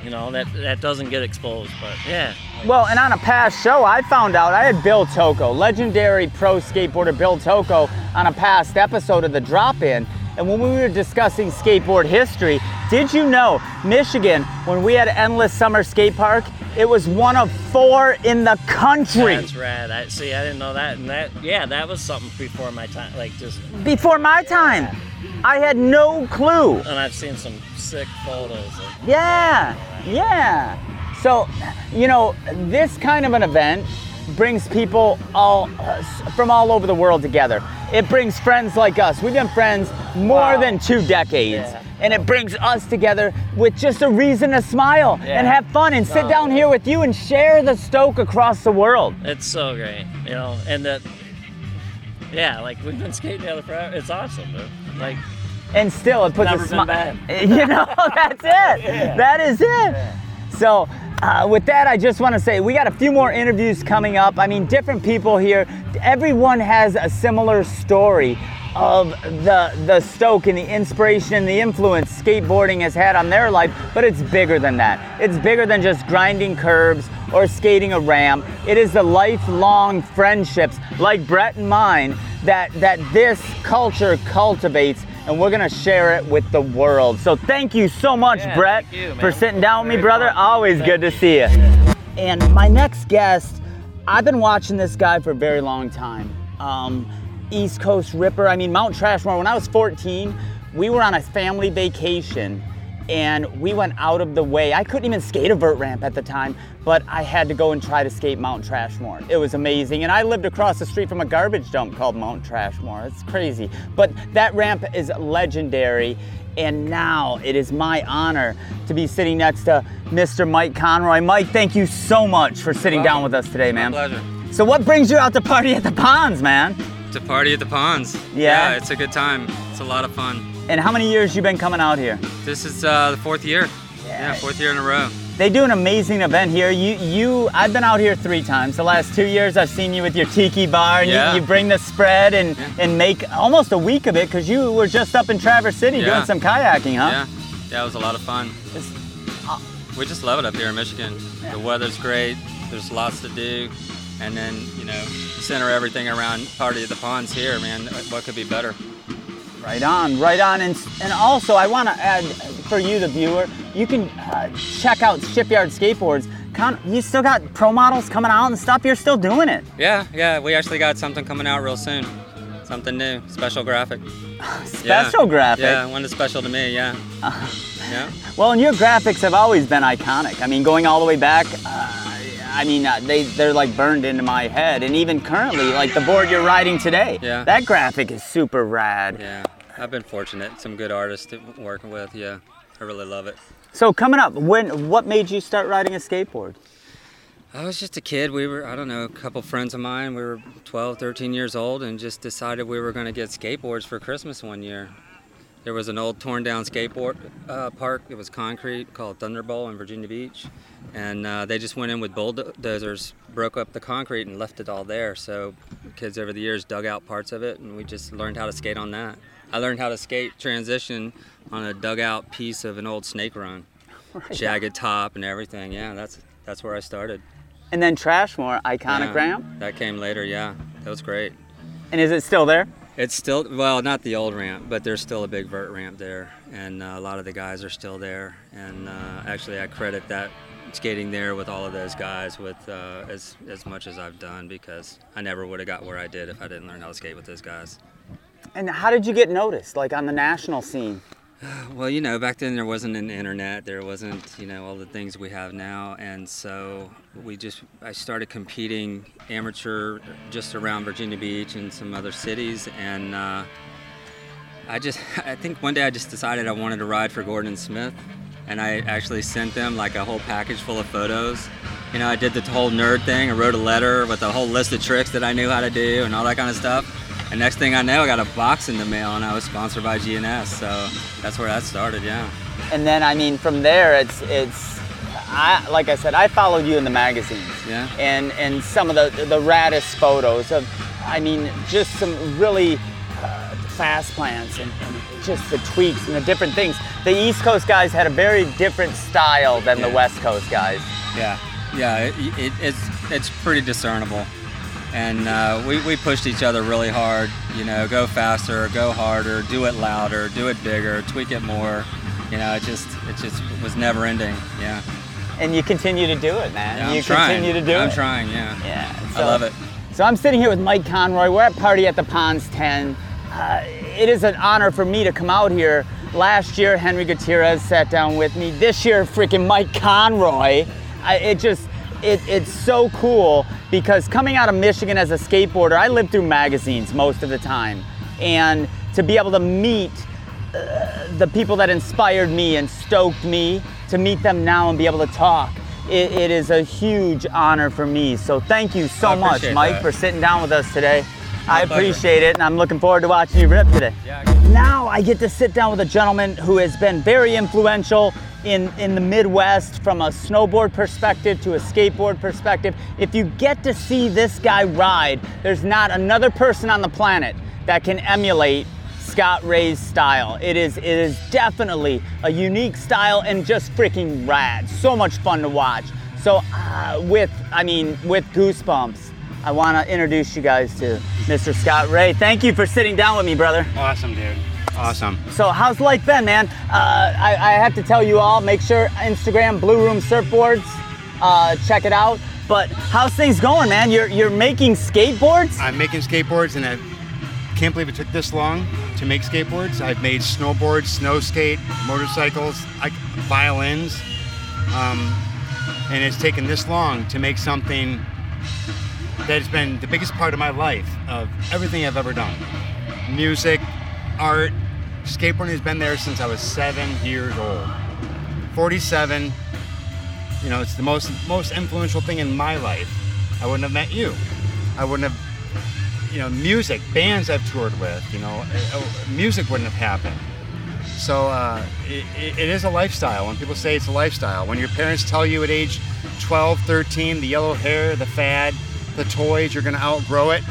You know that that doesn't get exposed. But yeah. Well, and on a past show, I found out I had Bill Toko, legendary pro skateboarder Bill Toko, on a past episode of the Drop In, And when we were discussing skateboard history, did you know Michigan, when we had Endless Summer Skate Park, it was one of four in the country That's rad. I see. I didn't know that. And that, yeah, that was something before my time. Like just, before my time. I had no clue. and I've seen some sick photos. Yeah, yeah. So, you know, this kind of an event brings people all uh, from all over the world together. It brings friends like us. We've been friends more Wow. than two decades. Yeah. And it brings us together with just a reason to smile and have fun and sit Oh. down here with you and share the stoke across the world. it's so great, you know. And that, yeah, like we've been skating together forever. It's awesome, dude. Like And still, it puts a smile. You know, that's it. That is it. So, uh, with that, I just want to say we got a few more interviews coming up. I mean, different people here. Everyone has a similar story of the the stoke and the inspiration and the influence skateboarding has had on their life, but it's bigger than that. It's bigger than just grinding curbs or skating a ramp. It is the lifelong friendships like Brett and mine that that this culture cultivates and we're gonna share it with the world. So thank you so much, Yeah, Brett, you, for sitting down with me, brother. fun. Always Thank good to you. see you. And my next guest, I've been watching this guy for a very long time. Um, East Coast Ripper. I mean, Mount Trashmore. When I was 14, we were on a family vacation and we went out of the way. I couldn't even skate a vert ramp at the time, but I had to go and try to skate Mount Trashmore. It was amazing. And I lived across the street from a garbage dump called Mount Trashmore. It's crazy. But that ramp is legendary. And now it is my honor to be sitting next to Mr. Mike Conroy. Mike, thank you so much for sitting down with us today, man. pleasure. So, what brings you out to party at the ponds, man? To party at the ponds. Yeah? it's a good time. It's a lot of fun. And how many years you been coming out here? This is uh, the fourth year. Yeah, fourth year in a row. They do an amazing event here. You, you, I've been out here three times. The last two years, I've seen you with your tiki bar, and Yeah. you, you bring the spread and Yeah. and make almost a week of it because you were just up in Traverse City Yeah. doing some kayaking, huh? Yeah, yeah, it was a lot of fun. We just love it up here in Michigan. The weather's great. There's lots to do, and then you know, center everything around party at the ponds here, man. What could be better? Right on, right on. And, and also, I want to add for you, the viewer, you can uh, check out Shipyard Skateboards. Con- you still got pro models coming out and stuff. You're still doing it. Yeah, yeah. We actually got something coming out real soon. Something new, special graphic. Yeah. Special graphic. Yeah, one that's special to me. Yeah. Yeah. Well, and your graphics have always been iconic. I mean, going all the way back, uh, I mean, uh, they they're like burned into my head. And even currently, like the board you're riding today, Yeah. that graphic is super rad. Yeah, I've been fortunate. Some good artists to working with. Yeah, I really love it. So coming up, when what made you start riding a skateboard? I was just a kid. We were, I don't know, a couple friends of mine. We were 12, 13 years old and just decided we were going to get skateboards for Christmas one year. There was an old torn down skateboard uh, park. It was concrete called Thunderbolt in Virginia Beach. And uh, they just went in with bulldozers, broke up the concrete, and left it all there. So kids over the years dug out parts of it, and we just learned how to skate on that. I learned how to skate transition on a dugout piece of an old snake run, jagged top and everything. Yeah, that's that's where I started. And then Trashmore, iconic Yeah, ramp. That came later, yeah. That was great. And is it still there? It's still, well, not the old ramp, but there's still a big vert ramp there. And uh, a lot of the guys are still there. And uh, actually, I credit that skating there with all of those guys with uh, as, as much as I've done because I never would have got where I did if I didn't learn how to skate with those guys. And how did you get noticed, like on the national scene? Well, you know, back then there wasn't an internet. There wasn't, you know, all the things we have now, and so we just I started competing amateur just around Virginia Beach and some other cities, and uh, I just I think one day I just decided I wanted to ride for Gordon Smith, and I actually sent them like a whole package full of photos. You know, I did the whole nerd thing. I wrote a letter with a whole list of tricks that I knew how to do and all that kind of stuff. And next thing I know, I got a box in the mail, and I was sponsored by GNS. So that's where that started. Yeah. And then I mean, from there, it's it's. I like I said, I followed you in the magazines. Yeah. And and some of the the raddest photos of, I mean, just some really fast plants and, and just the tweaks and the different things. The East Coast guys had a very different style than the West Coast guys. Yeah. Yeah. It, it, it's it's pretty discernible. and uh, we, we pushed each other really hard. You know, go faster, go harder, do it louder, do it bigger, tweak it more. You know, it just it just was never ending. Yeah. And you continue to do it, man. yeah I'm you trying. continue to do it. I'm trying. Yeah. Yeah. I love it. So I'm sitting here with Mike Conroy. We're at Party at the Ponds 10. Uh, it is an honor for me to come out here. Last year, Henry Gutierrez sat down with me. This year, freaking Mike Conroy. I, it just, it, it's so cool because coming out of Michigan as a skateboarder, I lived through magazines most of the time. And to be able to meet uh, the people that inspired me and stoked me, to meet them now and be able to talk, it, it is a huge honor for me. So thank you so much, Mike, that. for sitting down with us today. I appreciate it, and I'm looking forward to watching you rip today. Yeah. Now I get to sit down with a gentleman who has been very influential in, in the Midwest from a snowboard perspective to a skateboard perspective. If you get to see this guy ride, there's not another person on the planet that can emulate Scott Ray's style. It is it is definitely a unique style and just freaking rad. So much fun to watch. So uh, with I mean with goosebumps, I want to introduce you guys to Mr. Scott Ray. Thank you for sitting down with me, brother. Awesome, dude. Awesome. So how's life been, man? Uh, I, I have to tell you all, make sure Instagram Blue Room Surfboards, uh, check it out. But how's things going, man? You're you're making skateboards? I'm making skateboards, and I can't believe it took this long to make skateboards. I've made snowboards, snow skate, motorcycles, like violins, um, and it's taken this long to make something that has been the biggest part of my life, of everything I've ever done. Music, art, skateboarding has been there since I was seven years old. 47, you know, it's the most most influential thing in my life. I wouldn't have met you. I wouldn't have, you know, music, bands I've toured with, you know, uh, uh, music wouldn't have happened. So uh, it it is a lifestyle. When people say it's a lifestyle, when your parents tell you at age 12, 13, the yellow hair, the fad, the toys, you're going to outgrow it,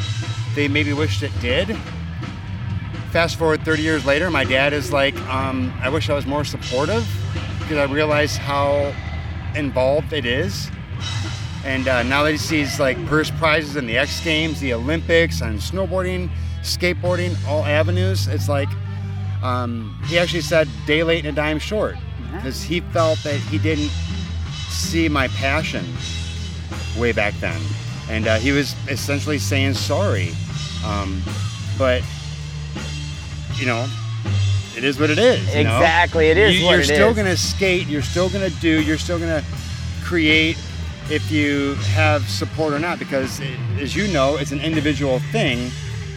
they maybe wished it did. Fast forward 30 years later, my dad is like, um, I wish I was more supportive because I realize how involved it is. And uh, now that he sees like purse prizes in the X Games, the Olympics, and snowboarding, skateboarding, all avenues, it's like um, he actually said day late and a dime short because he felt that he didn't see my passion way back then. And uh, he was essentially saying sorry. Um, but, you know, it is what it is. you know? Exactly, it is You, it still is. gonna skate. You're still gonna do. You're still gonna create if you have support or not. Because, it, as you know, it's an individual thing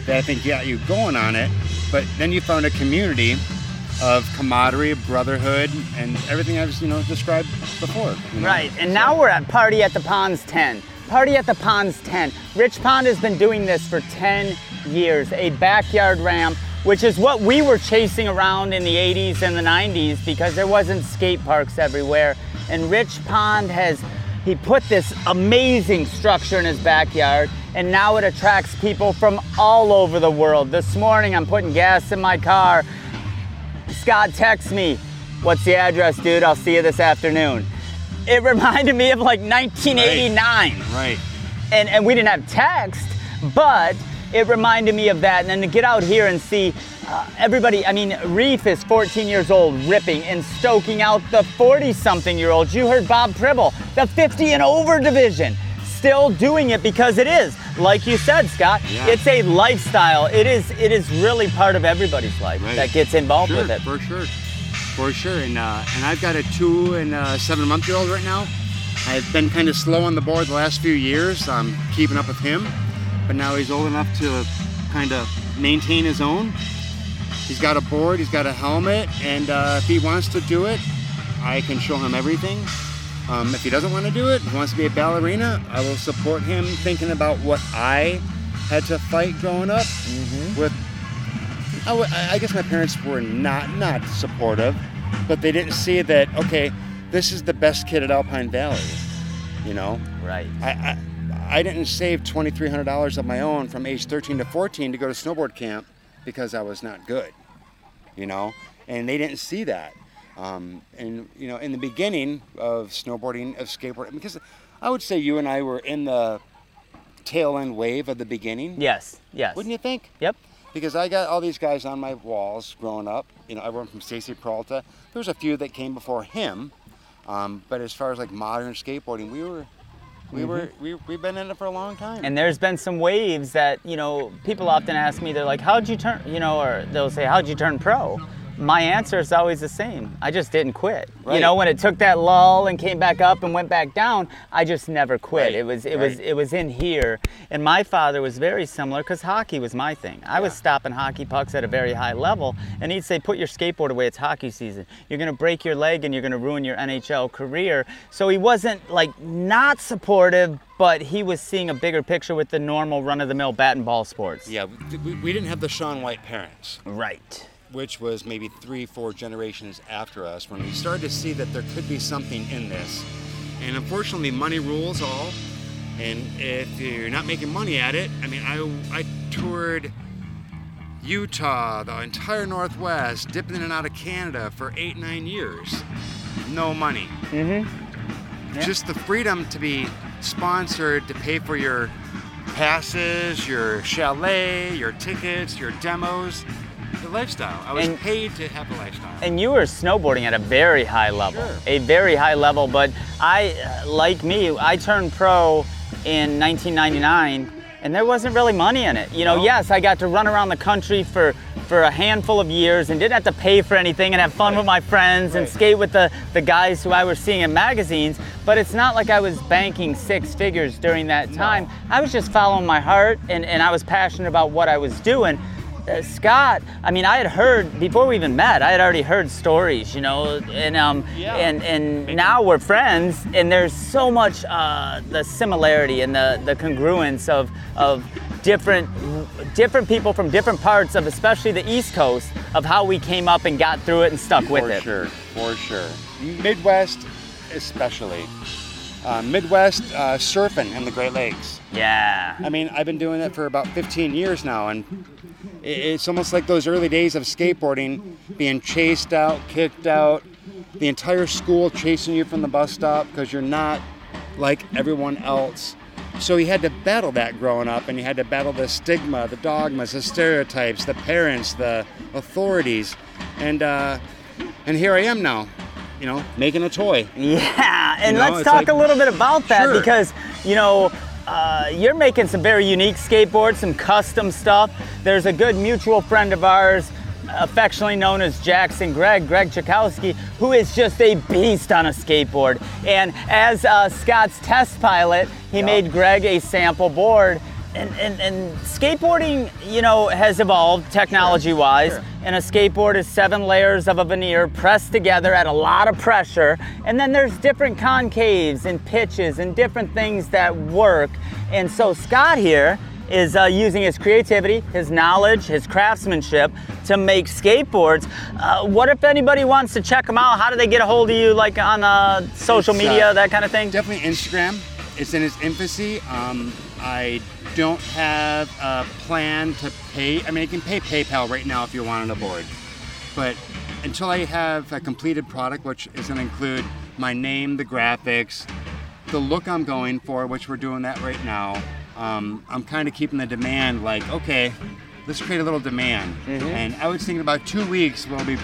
that I think got you going on it. But then you found a community of camaraderie, of brotherhood, and everything I've you know described before. you know? Right, and now we're at Party at the Ponds 10. Party at the Ponds 10. Rich Pond has been doing this for 10 years, a backyard ramp, which is what we were chasing around in the 80s and the 90s because there wasn't skate parks everywhere. And Rich Pond has he put this amazing structure in his backyard and now it attracts people from all over the world. This morning I'm putting gas in my car Scott texts me, What's the address, dude? I'll see you this afternoon. It reminded me of like 1989. Right. And, and we didn't have text, but it reminded me of that. And then to get out here and see uh, everybody, I mean, Reef is 14 years old, ripping and stoking out the 40 something year olds. You heard Bob Pribble, the 50 and over division, still doing it because it is, like you said, Scott, Yeah. it's a lifestyle. It is, it is really part of everybody's life Right. that gets involved Sure, with it. for sure, for sure. And uh, and I've got a two and a seven month year old right now. I've been kind of slow on the board the last few years. I'm keeping up with him, but now he's old enough to kind of maintain his own. He's got a board, he's got a helmet, and uh, if he wants to do it, I can show him everything. Um, if he doesn't want to do it, he wants to be a ballerina, I will support him thinking about what I had to fight growing up with I, w- I guess my parents were not not supportive, but they didn't see that. Okay, this is the best kid at Alpine Valley. You know, Right. I I, I didn't save twenty three hundred dollars of my own from age thirteen to fourteen to go to snowboard camp because I was not good. You know, and they didn't see that. Um, and you know, in the beginning of snowboarding, of skateboarding, because I would say you and I were in the tail end wave of the beginning. Yes, yes. Wouldn't you think? Yep. Because I got all these guys on my walls growing up. You know, everyone from Stacy Peralta. There was a few that came before him, um, but as far as like modern skateboarding, we were, we were, we we've been in it for a long time. Mm-hmm. And there's been some waves that, you know, people often ask me, they're like, how'd you turn, you know, or they'll say, how'd you turn pro? My answer is always the same. I just didn't quit. You know, when it took that lull and came back up and went back down, I just never quit. Right, It was it was it was in here. And my father was very similar because hockey was my thing. I was stopping hockey pucks at a very high level, and he'd say, "Put your skateboard away. It's hockey season. You're gonna break your leg and you're gonna ruin your NHL career." So he wasn't like not supportive, but he was seeing a bigger picture with the normal run-of-the-mill bat and ball sports. yeah, we, we didn't have the Shaun White parents. Right. Which was maybe three, four generations after us, when we started to see that there could be something in this. And unfortunately, money rules all. And if you're not making money at it, I mean, I, I toured Utah, the entire Northwest, dipping in and out of Canada for eight, nine years. No money. Mm-hmm. Just the freedom to be sponsored, to pay for your passes, your chalet, your tickets, your demos, the lifestyle. I was And- paid to have a lifestyle. And you were snowboarding at a very high level, Sure. a very high level. But I, like me, I turned pro in 1999, and there wasn't really money in it. You know, No. yes, I got to run around the country for for a handful of years and didn't have to pay for anything and have fun with my friends and skate with the the guys who I was seeing in magazines. But it's not like I was banking six figures during that time. I was just following my heart, and and I was passionate about what I was doing uh, Scott, I mean, I had heard before we even met. I had already heard stories, you know, and um, yeah. and and now we're friends, and there's so much uh, the similarity and the the congruence of of different different people from different parts of, especially the East Coast, of how we came up and got through it and stuck with it. for sure, for sure. Midwest, especially. Uh, Midwest uh, surfing in the Great Lakes. Yeah. I mean, I've been doing it for about 15 years now, and it's almost like those early days of skateboarding, being chased out, kicked out, the entire school chasing you from the bus stop because you're not like everyone else. So you had to battle that growing up, and you had to battle the stigma, the dogmas, the stereotypes, the parents, the authorities, and uh, and here I am now, you know, making a toy. Yeah, and You know, let's talk like- a little bit about that Sure. because, you know, uh, you're making some very unique skateboards, some custom stuff. There's a good mutual friend of ours, affectionately known as Jackson Greg, Greg Chakowski, who is just a beast on a skateboard. And as uh, Scott's test pilot, he made Greg a sample board. And, and, and skateboarding, you know, has evolved technology-wise, Sure. and a skateboard is seven layers of a veneer pressed together at a lot of pressure. And then there's different concaves and pitches and different things that work. And so Scott here is uh, using his creativity, his knowledge, his craftsmanship to make skateboards. Uh, what if anybody wants to check them out? How do they get a hold of you, like on uh, social It's, media, uh, that kind of thing? Definitely Instagram. It's in its infancy. Um, I don't have a plan to pay. I mean, you can pay PayPal right now if you want on a board. But until I have a completed product, which is going to include my name, the graphics, the look I'm going for, which we're doing that right now, um, I'm kind of keeping the demand like, okay, let's create a little demand. And I was thinking about two weeks we'll be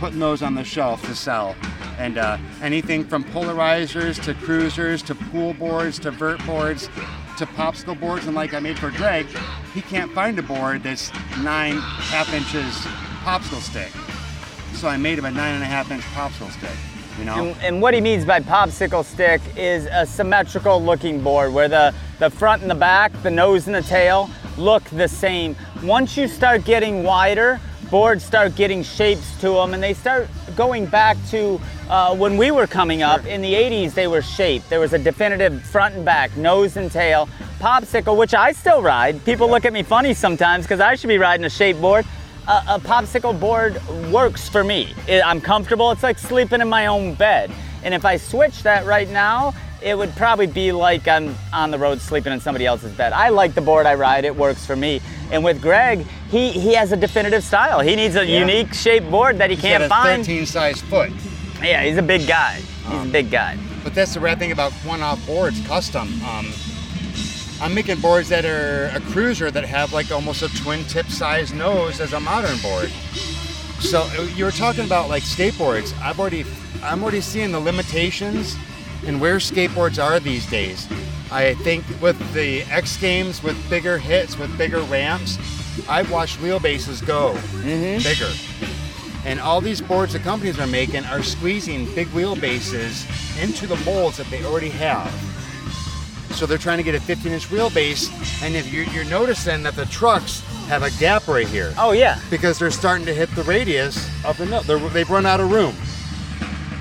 putting those on the shelf to sell. And uh, anything from polarizers to cruisers to pool boards to vert boards to popsicle boards. And like I made for Greg, he can't find a board that's nine half inches popsicle stick. So I made him a nine and a half inch popsicle stick. You know? And, and what he means by popsicle stick is a symmetrical looking board where the, the front and the back, the nose and the tail look the same. Once you start getting wider, boards start getting shapes to them and they start going back to uh, when we were coming up. In the 80s, they were shaped. There was a definitive front and back, nose and tail. Popsicle, which I still ride. People look at me funny sometimes because I should be riding a shape board a, a popsicle board works for me. It, I'm comfortable. It's like sleeping in my own bed. And if I switch that right now, it would probably be like I'm on the road sleeping in somebody else's bed. I like the board I ride. It works for me. And with Greg, he, he has a definitive style. He needs a Yeah. unique shaped board that he He's can't got a find. 13 size foot. Yeah, he's a big guy. He's a big guy. But that's the rad thing about one-off boards, custom. Um, I'm making boards that are a cruiser that have like almost a twin tip size nose as a modern board. So uh, you were talking about like skateboards. I've already, I'm already seeing the limitations and where skateboards are these days. I think with the X Games, with bigger hits, with bigger ramps, I've watched wheelbases go mm-hmm. bigger. And all these boards the companies are making are squeezing big wheelbases into the molds that they already have. So they're trying to get a 15 inch wheelbase, and if you're, you're noticing that the trucks have a gap right here Oh yeah. because they're starting to hit the radius of the nut. They've run out of room.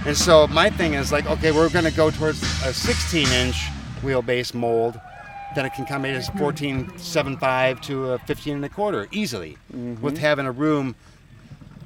And so my thing is like, okay, we're going to go towards a 16 inch wheelbase mold Then it can come in as 14.75 to a 15 and a quarter easily mm-hmm. with having a room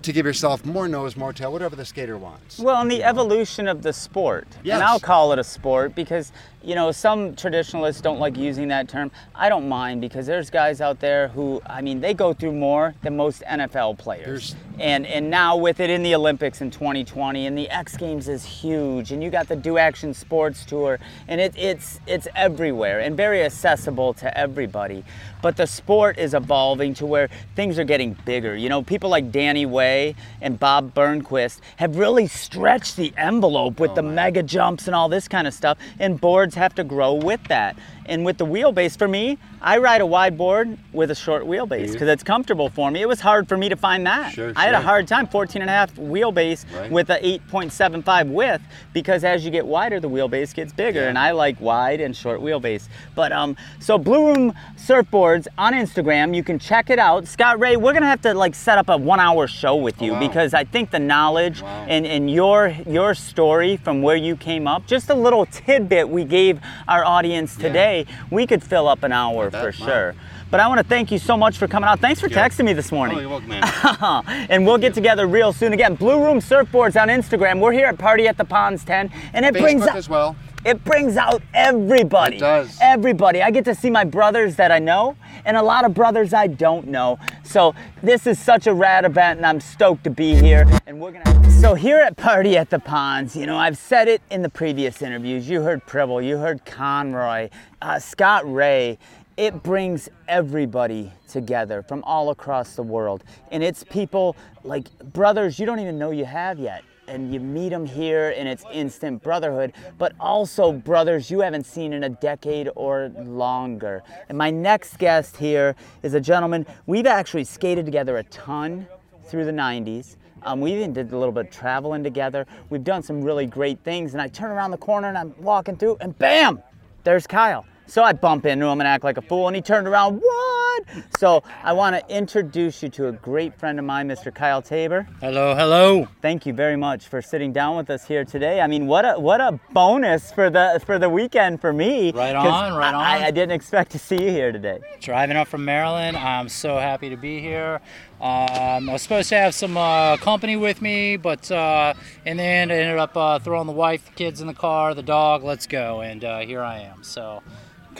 to give yourself more nose, more tail, whatever the skater wants. Well, and the evolution of the sport. Yes. And I'll call it a sport because, you know, some traditionalists don't like using that term. I don't mind because there's guys out there who, I mean, they go through more than most NFL players. There's- and and now with it in the Olympics in 2020 and the X Games is huge and you got the Dew Action Sports Tour and it, it's it's everywhere and very accessible to everybody. But the sport is evolving to where things are getting bigger. You know, people like Danny Way and Bob Burnquist have really stretched the envelope with oh, the mega jumps and all this kind of stuff and boards have to grow with that. And with the wheelbase, for me, I ride a wide board with a short wheelbase because it's comfortable for me. It was hard for me to find that. Sure, I had a hard time 14 and a half wheelbase Right. with a 8.75 width because as you get wider, the wheelbase gets bigger, and I like wide and short wheelbase. But um, so Blue Room Surfboards on Instagram, you can check it out. Scott Ray, we're gonna have to like set up a one-hour show with you wow. because I think the knowledge Wow. and, and your your story from where you came up, just a little tidbit we gave our audience today, we could fill up an hour for wow. sure. But I want to thank you so much for coming out. Thanks for Yeah. texting me this morning. Oh, you're welcome, man. and we'll get together real soon again. Blue Room Surfboards on Instagram. We're here at Party at the Ponds 10, and it brings Facebook out, as well. It brings out everybody. It does. Everybody. I get to see my brothers that I know, and a lot of brothers I don't know. So this is such a rad event, and I'm stoked to be here. And we're gonna. So here at Party at the Ponds, you know, I've said it in the previous interviews. You heard Pribble, you heard Conroy, uh, Scott Ray. It brings everybody together from all across the world, and it's people like brothers you don't even know you have yet and you meet them here and it's instant brotherhood, but also brothers you haven't seen in a decade or longer. And my next guest here is a gentleman we've actually skated together a ton through the 90s. Um, we even did a little bit of traveling together. We've done some really great things. And I turn around the corner and I'm walking through, and bam, there's Kyle. So I bump into him and act like a fool, and he turned around, what? So I want to introduce you to a great friend of mine, Mr. Kyle Tabor. Hello, hello. Thank you very much for sitting down with us here today. I mean, what a what a bonus for the for the weekend for me. Right on, right I, on. I didn't expect to see you here today. Driving up from Maryland. I'm so happy to be here. Um, I was supposed to have some uh, company with me, but uh, in the end, I ended up uh, throwing the wife, the kids in the car, the dog. Let's go, and uh, here I am. So,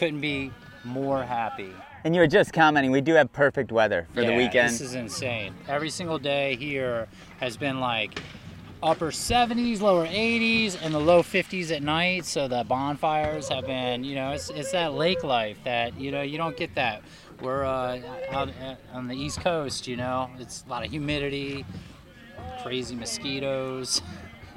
couldn't be more happy. And you were just commenting, we do have perfect weather for the Yeah, weekend. This is insane. Every single day here has been like upper 70s, lower 80s, and the low 50s at night. So the bonfires have been, you know, it's, it's that lake life that, you know, you don't get that. We're uh, out on the East Coast, you know, it's a lot of humidity, crazy mosquitoes.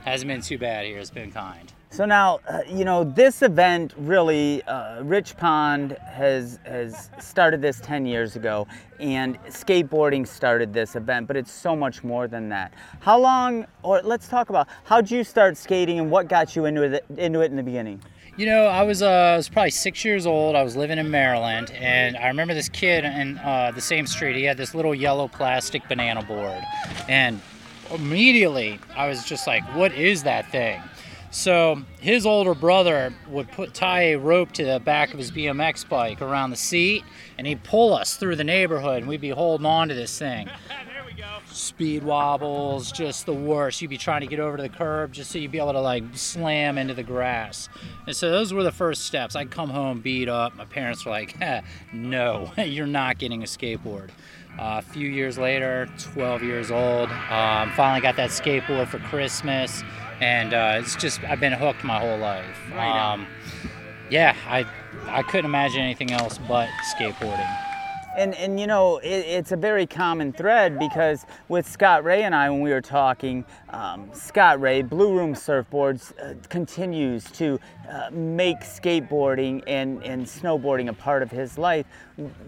Hasn't been too bad here. It's been kind. So now, uh, you know, this event really, uh, Rich Pond has has started this 10 years ago, and skateboarding started this event, but it's so much more than that. How long, or let's talk about how'd you start skating and what got you into it into it in the beginning? You know, I was uh, I was probably six years old. I was living in Maryland, and I remember this kid in uh, the same street. He had this little yellow plastic banana board, and immediately I was just like, "What is that thing?" So his older brother would put tie a rope to the back of his BMX bike around the seat, and he'd pull us through the neighborhood, and we'd be holding on to this thing speed wobbles, just the worst. You'd be trying to get over to the curb just so you'd be able to like slam into the grass. And so those were the first steps. I'd come home beat up. My parents were like, "Eh, no, you're not getting a skateboard. Uh, a few years later, 12 years old, um, finally got that skateboard for Christmas, and uh, it's just I've been hooked my whole life. Right. Um, yeah, I I couldn't imagine anything else but skateboarding. And, and you know, it, it's a very common thread because with Scott Ray and I, when we were talking, um, Scott Ray, Blue Room Surfboards, uh, continues to uh, make skateboarding and, and snowboarding a part of his life.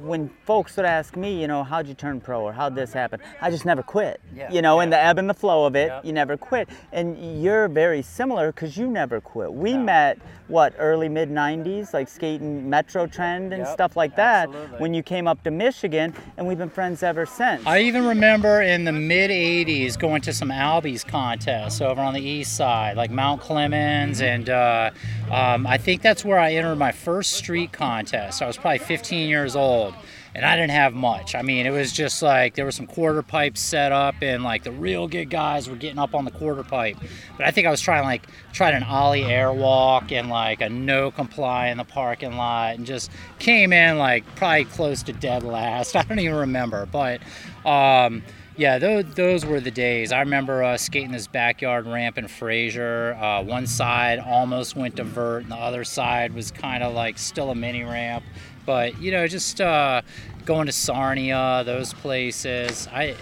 When folks would ask me, you know, how'd you turn pro or how'd this happen? I just never quit. Yeah. You know, in the ebb and the flow of it, Yep. you never quit. And you're very similar because you never quit. We No. met, what, early mid 90s, like skating Metro Trend and Yep, stuff like that absolutely. when you came up to Michigan, and we've been friends ever since. I even remember in the mid 80s going to some Albies contests over on the east side, like Mount Clemens, and uh, um, I think that's where I entered my first street contest. I was probably 15 years old. And I didn't have much. I mean, it was just like there were some quarter pipes set up, and like the real good guys were getting up on the quarter pipe. But I think I was trying like tried an ollie airwalk and like a no comply in the parking lot, and just came in like probably close to dead last. I don't even remember, but um, yeah, those, those were the days. I remember uh, skating this backyard ramp in Fraser. Uh, one side almost went to vert, and the other side was kind of like still a mini ramp. But you know, just uh, going to Sarnia, those places. I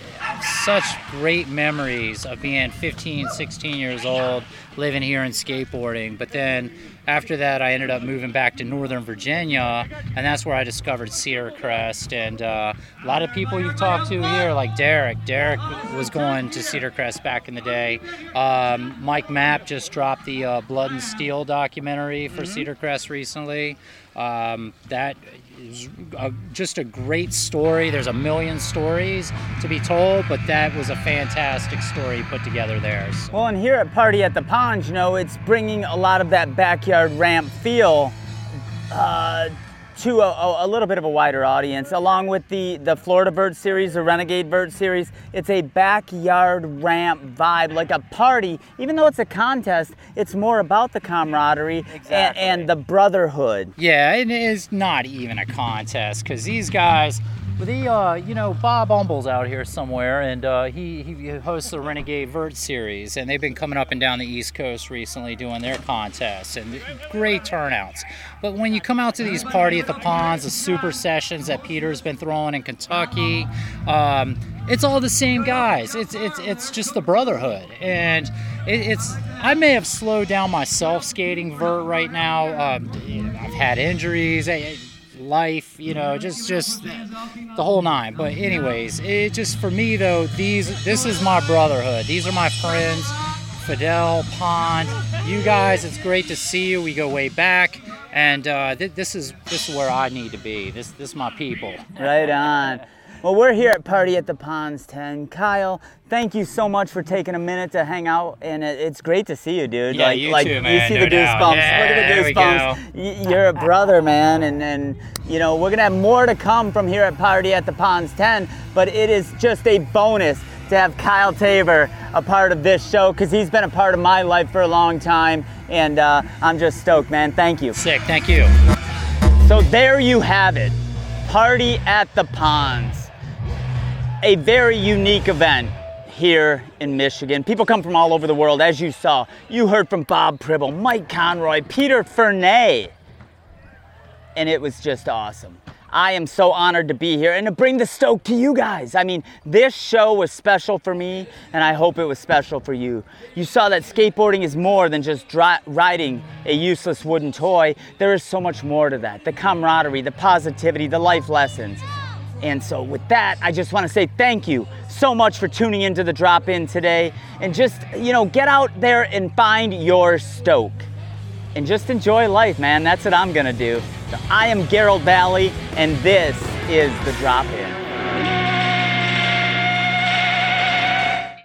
such great memories of being 15, 16 years old, living here and skateboarding. But then after that, I ended up moving back to Northern Virginia, and that's where I discovered Cedar Crest. And uh, a lot of people you've talked to here, like Derek. Derek was going to Cedar Crest back in the day. Um, Mike Mapp just dropped the uh, Blood and Steel documentary for Cedar Crest recently. Um, that is a, just a great story. There's a million stories to be told, but that was a fantastic story put together there. So- well, and here at Party at the Ponds, you know, it's bringing a lot of that backyard ramp feel uh, to a, a, a little bit of a wider audience. Along with the, the Florida Vert series, the Renegade Vert series, it's a backyard ramp vibe, like a party. Even though it's a contest, it's more about the camaraderie and, and the brotherhood. Yeah, it is not even a contest because these guys, the uh, you know Bob Umble's out here somewhere, and uh, he he hosts the Renegade Vert series, and they've been coming up and down the East Coast recently doing their contests, and great turnouts. But when you come out to these party at the ponds, the super sessions that Peter's been throwing in Kentucky. Um, it's all the same guys. It's it's it's just the brotherhood, and it, it's. I may have slowed down my self skating vert right now. Um, I've had injuries, eh, life, you know, just just the whole nine. But anyways, it just for me though, these this is my brotherhood. These are my friends, Fidel, Pond, you guys. It's great to see you. We go way back. And uh, th- this is this is where I need to be. This this is my people. Right on. Well, we're here at Party at the Ponds 10. Kyle, thank you so much for taking a minute to hang out, and it's great to see you, dude. Yeah, like, you like too, you man, see no the doubt. goosebumps. Yeah, Look at the goosebumps. You're a brother, man, and and you know we're gonna have more to come from here at Party at the Ponds 10. But it is just a bonus to have Kyle Tabor a part of this show because he's been a part of my life for a long time, and uh, I'm just stoked, man. Thank you. Sick. Thank you. So there you have it. Party at the Ponds. A very unique event here in Michigan. People come from all over the world, as you saw. You heard from Bob Pribble, Mike Conroy, Peter Fernay. And it was just awesome. I am so honored to be here and to bring the Stoke to you guys. I mean, this show was special for me, and I hope it was special for you. You saw that skateboarding is more than just dri- riding a useless wooden toy. There is so much more to that the camaraderie, the positivity, the life lessons. And so, with that, I just want to say thank you so much for tuning into the drop in today. And just, you know, get out there and find your Stoke and just enjoy life, man. That's what I'm gonna do. So I am Garold Vallie, and this is the drop in.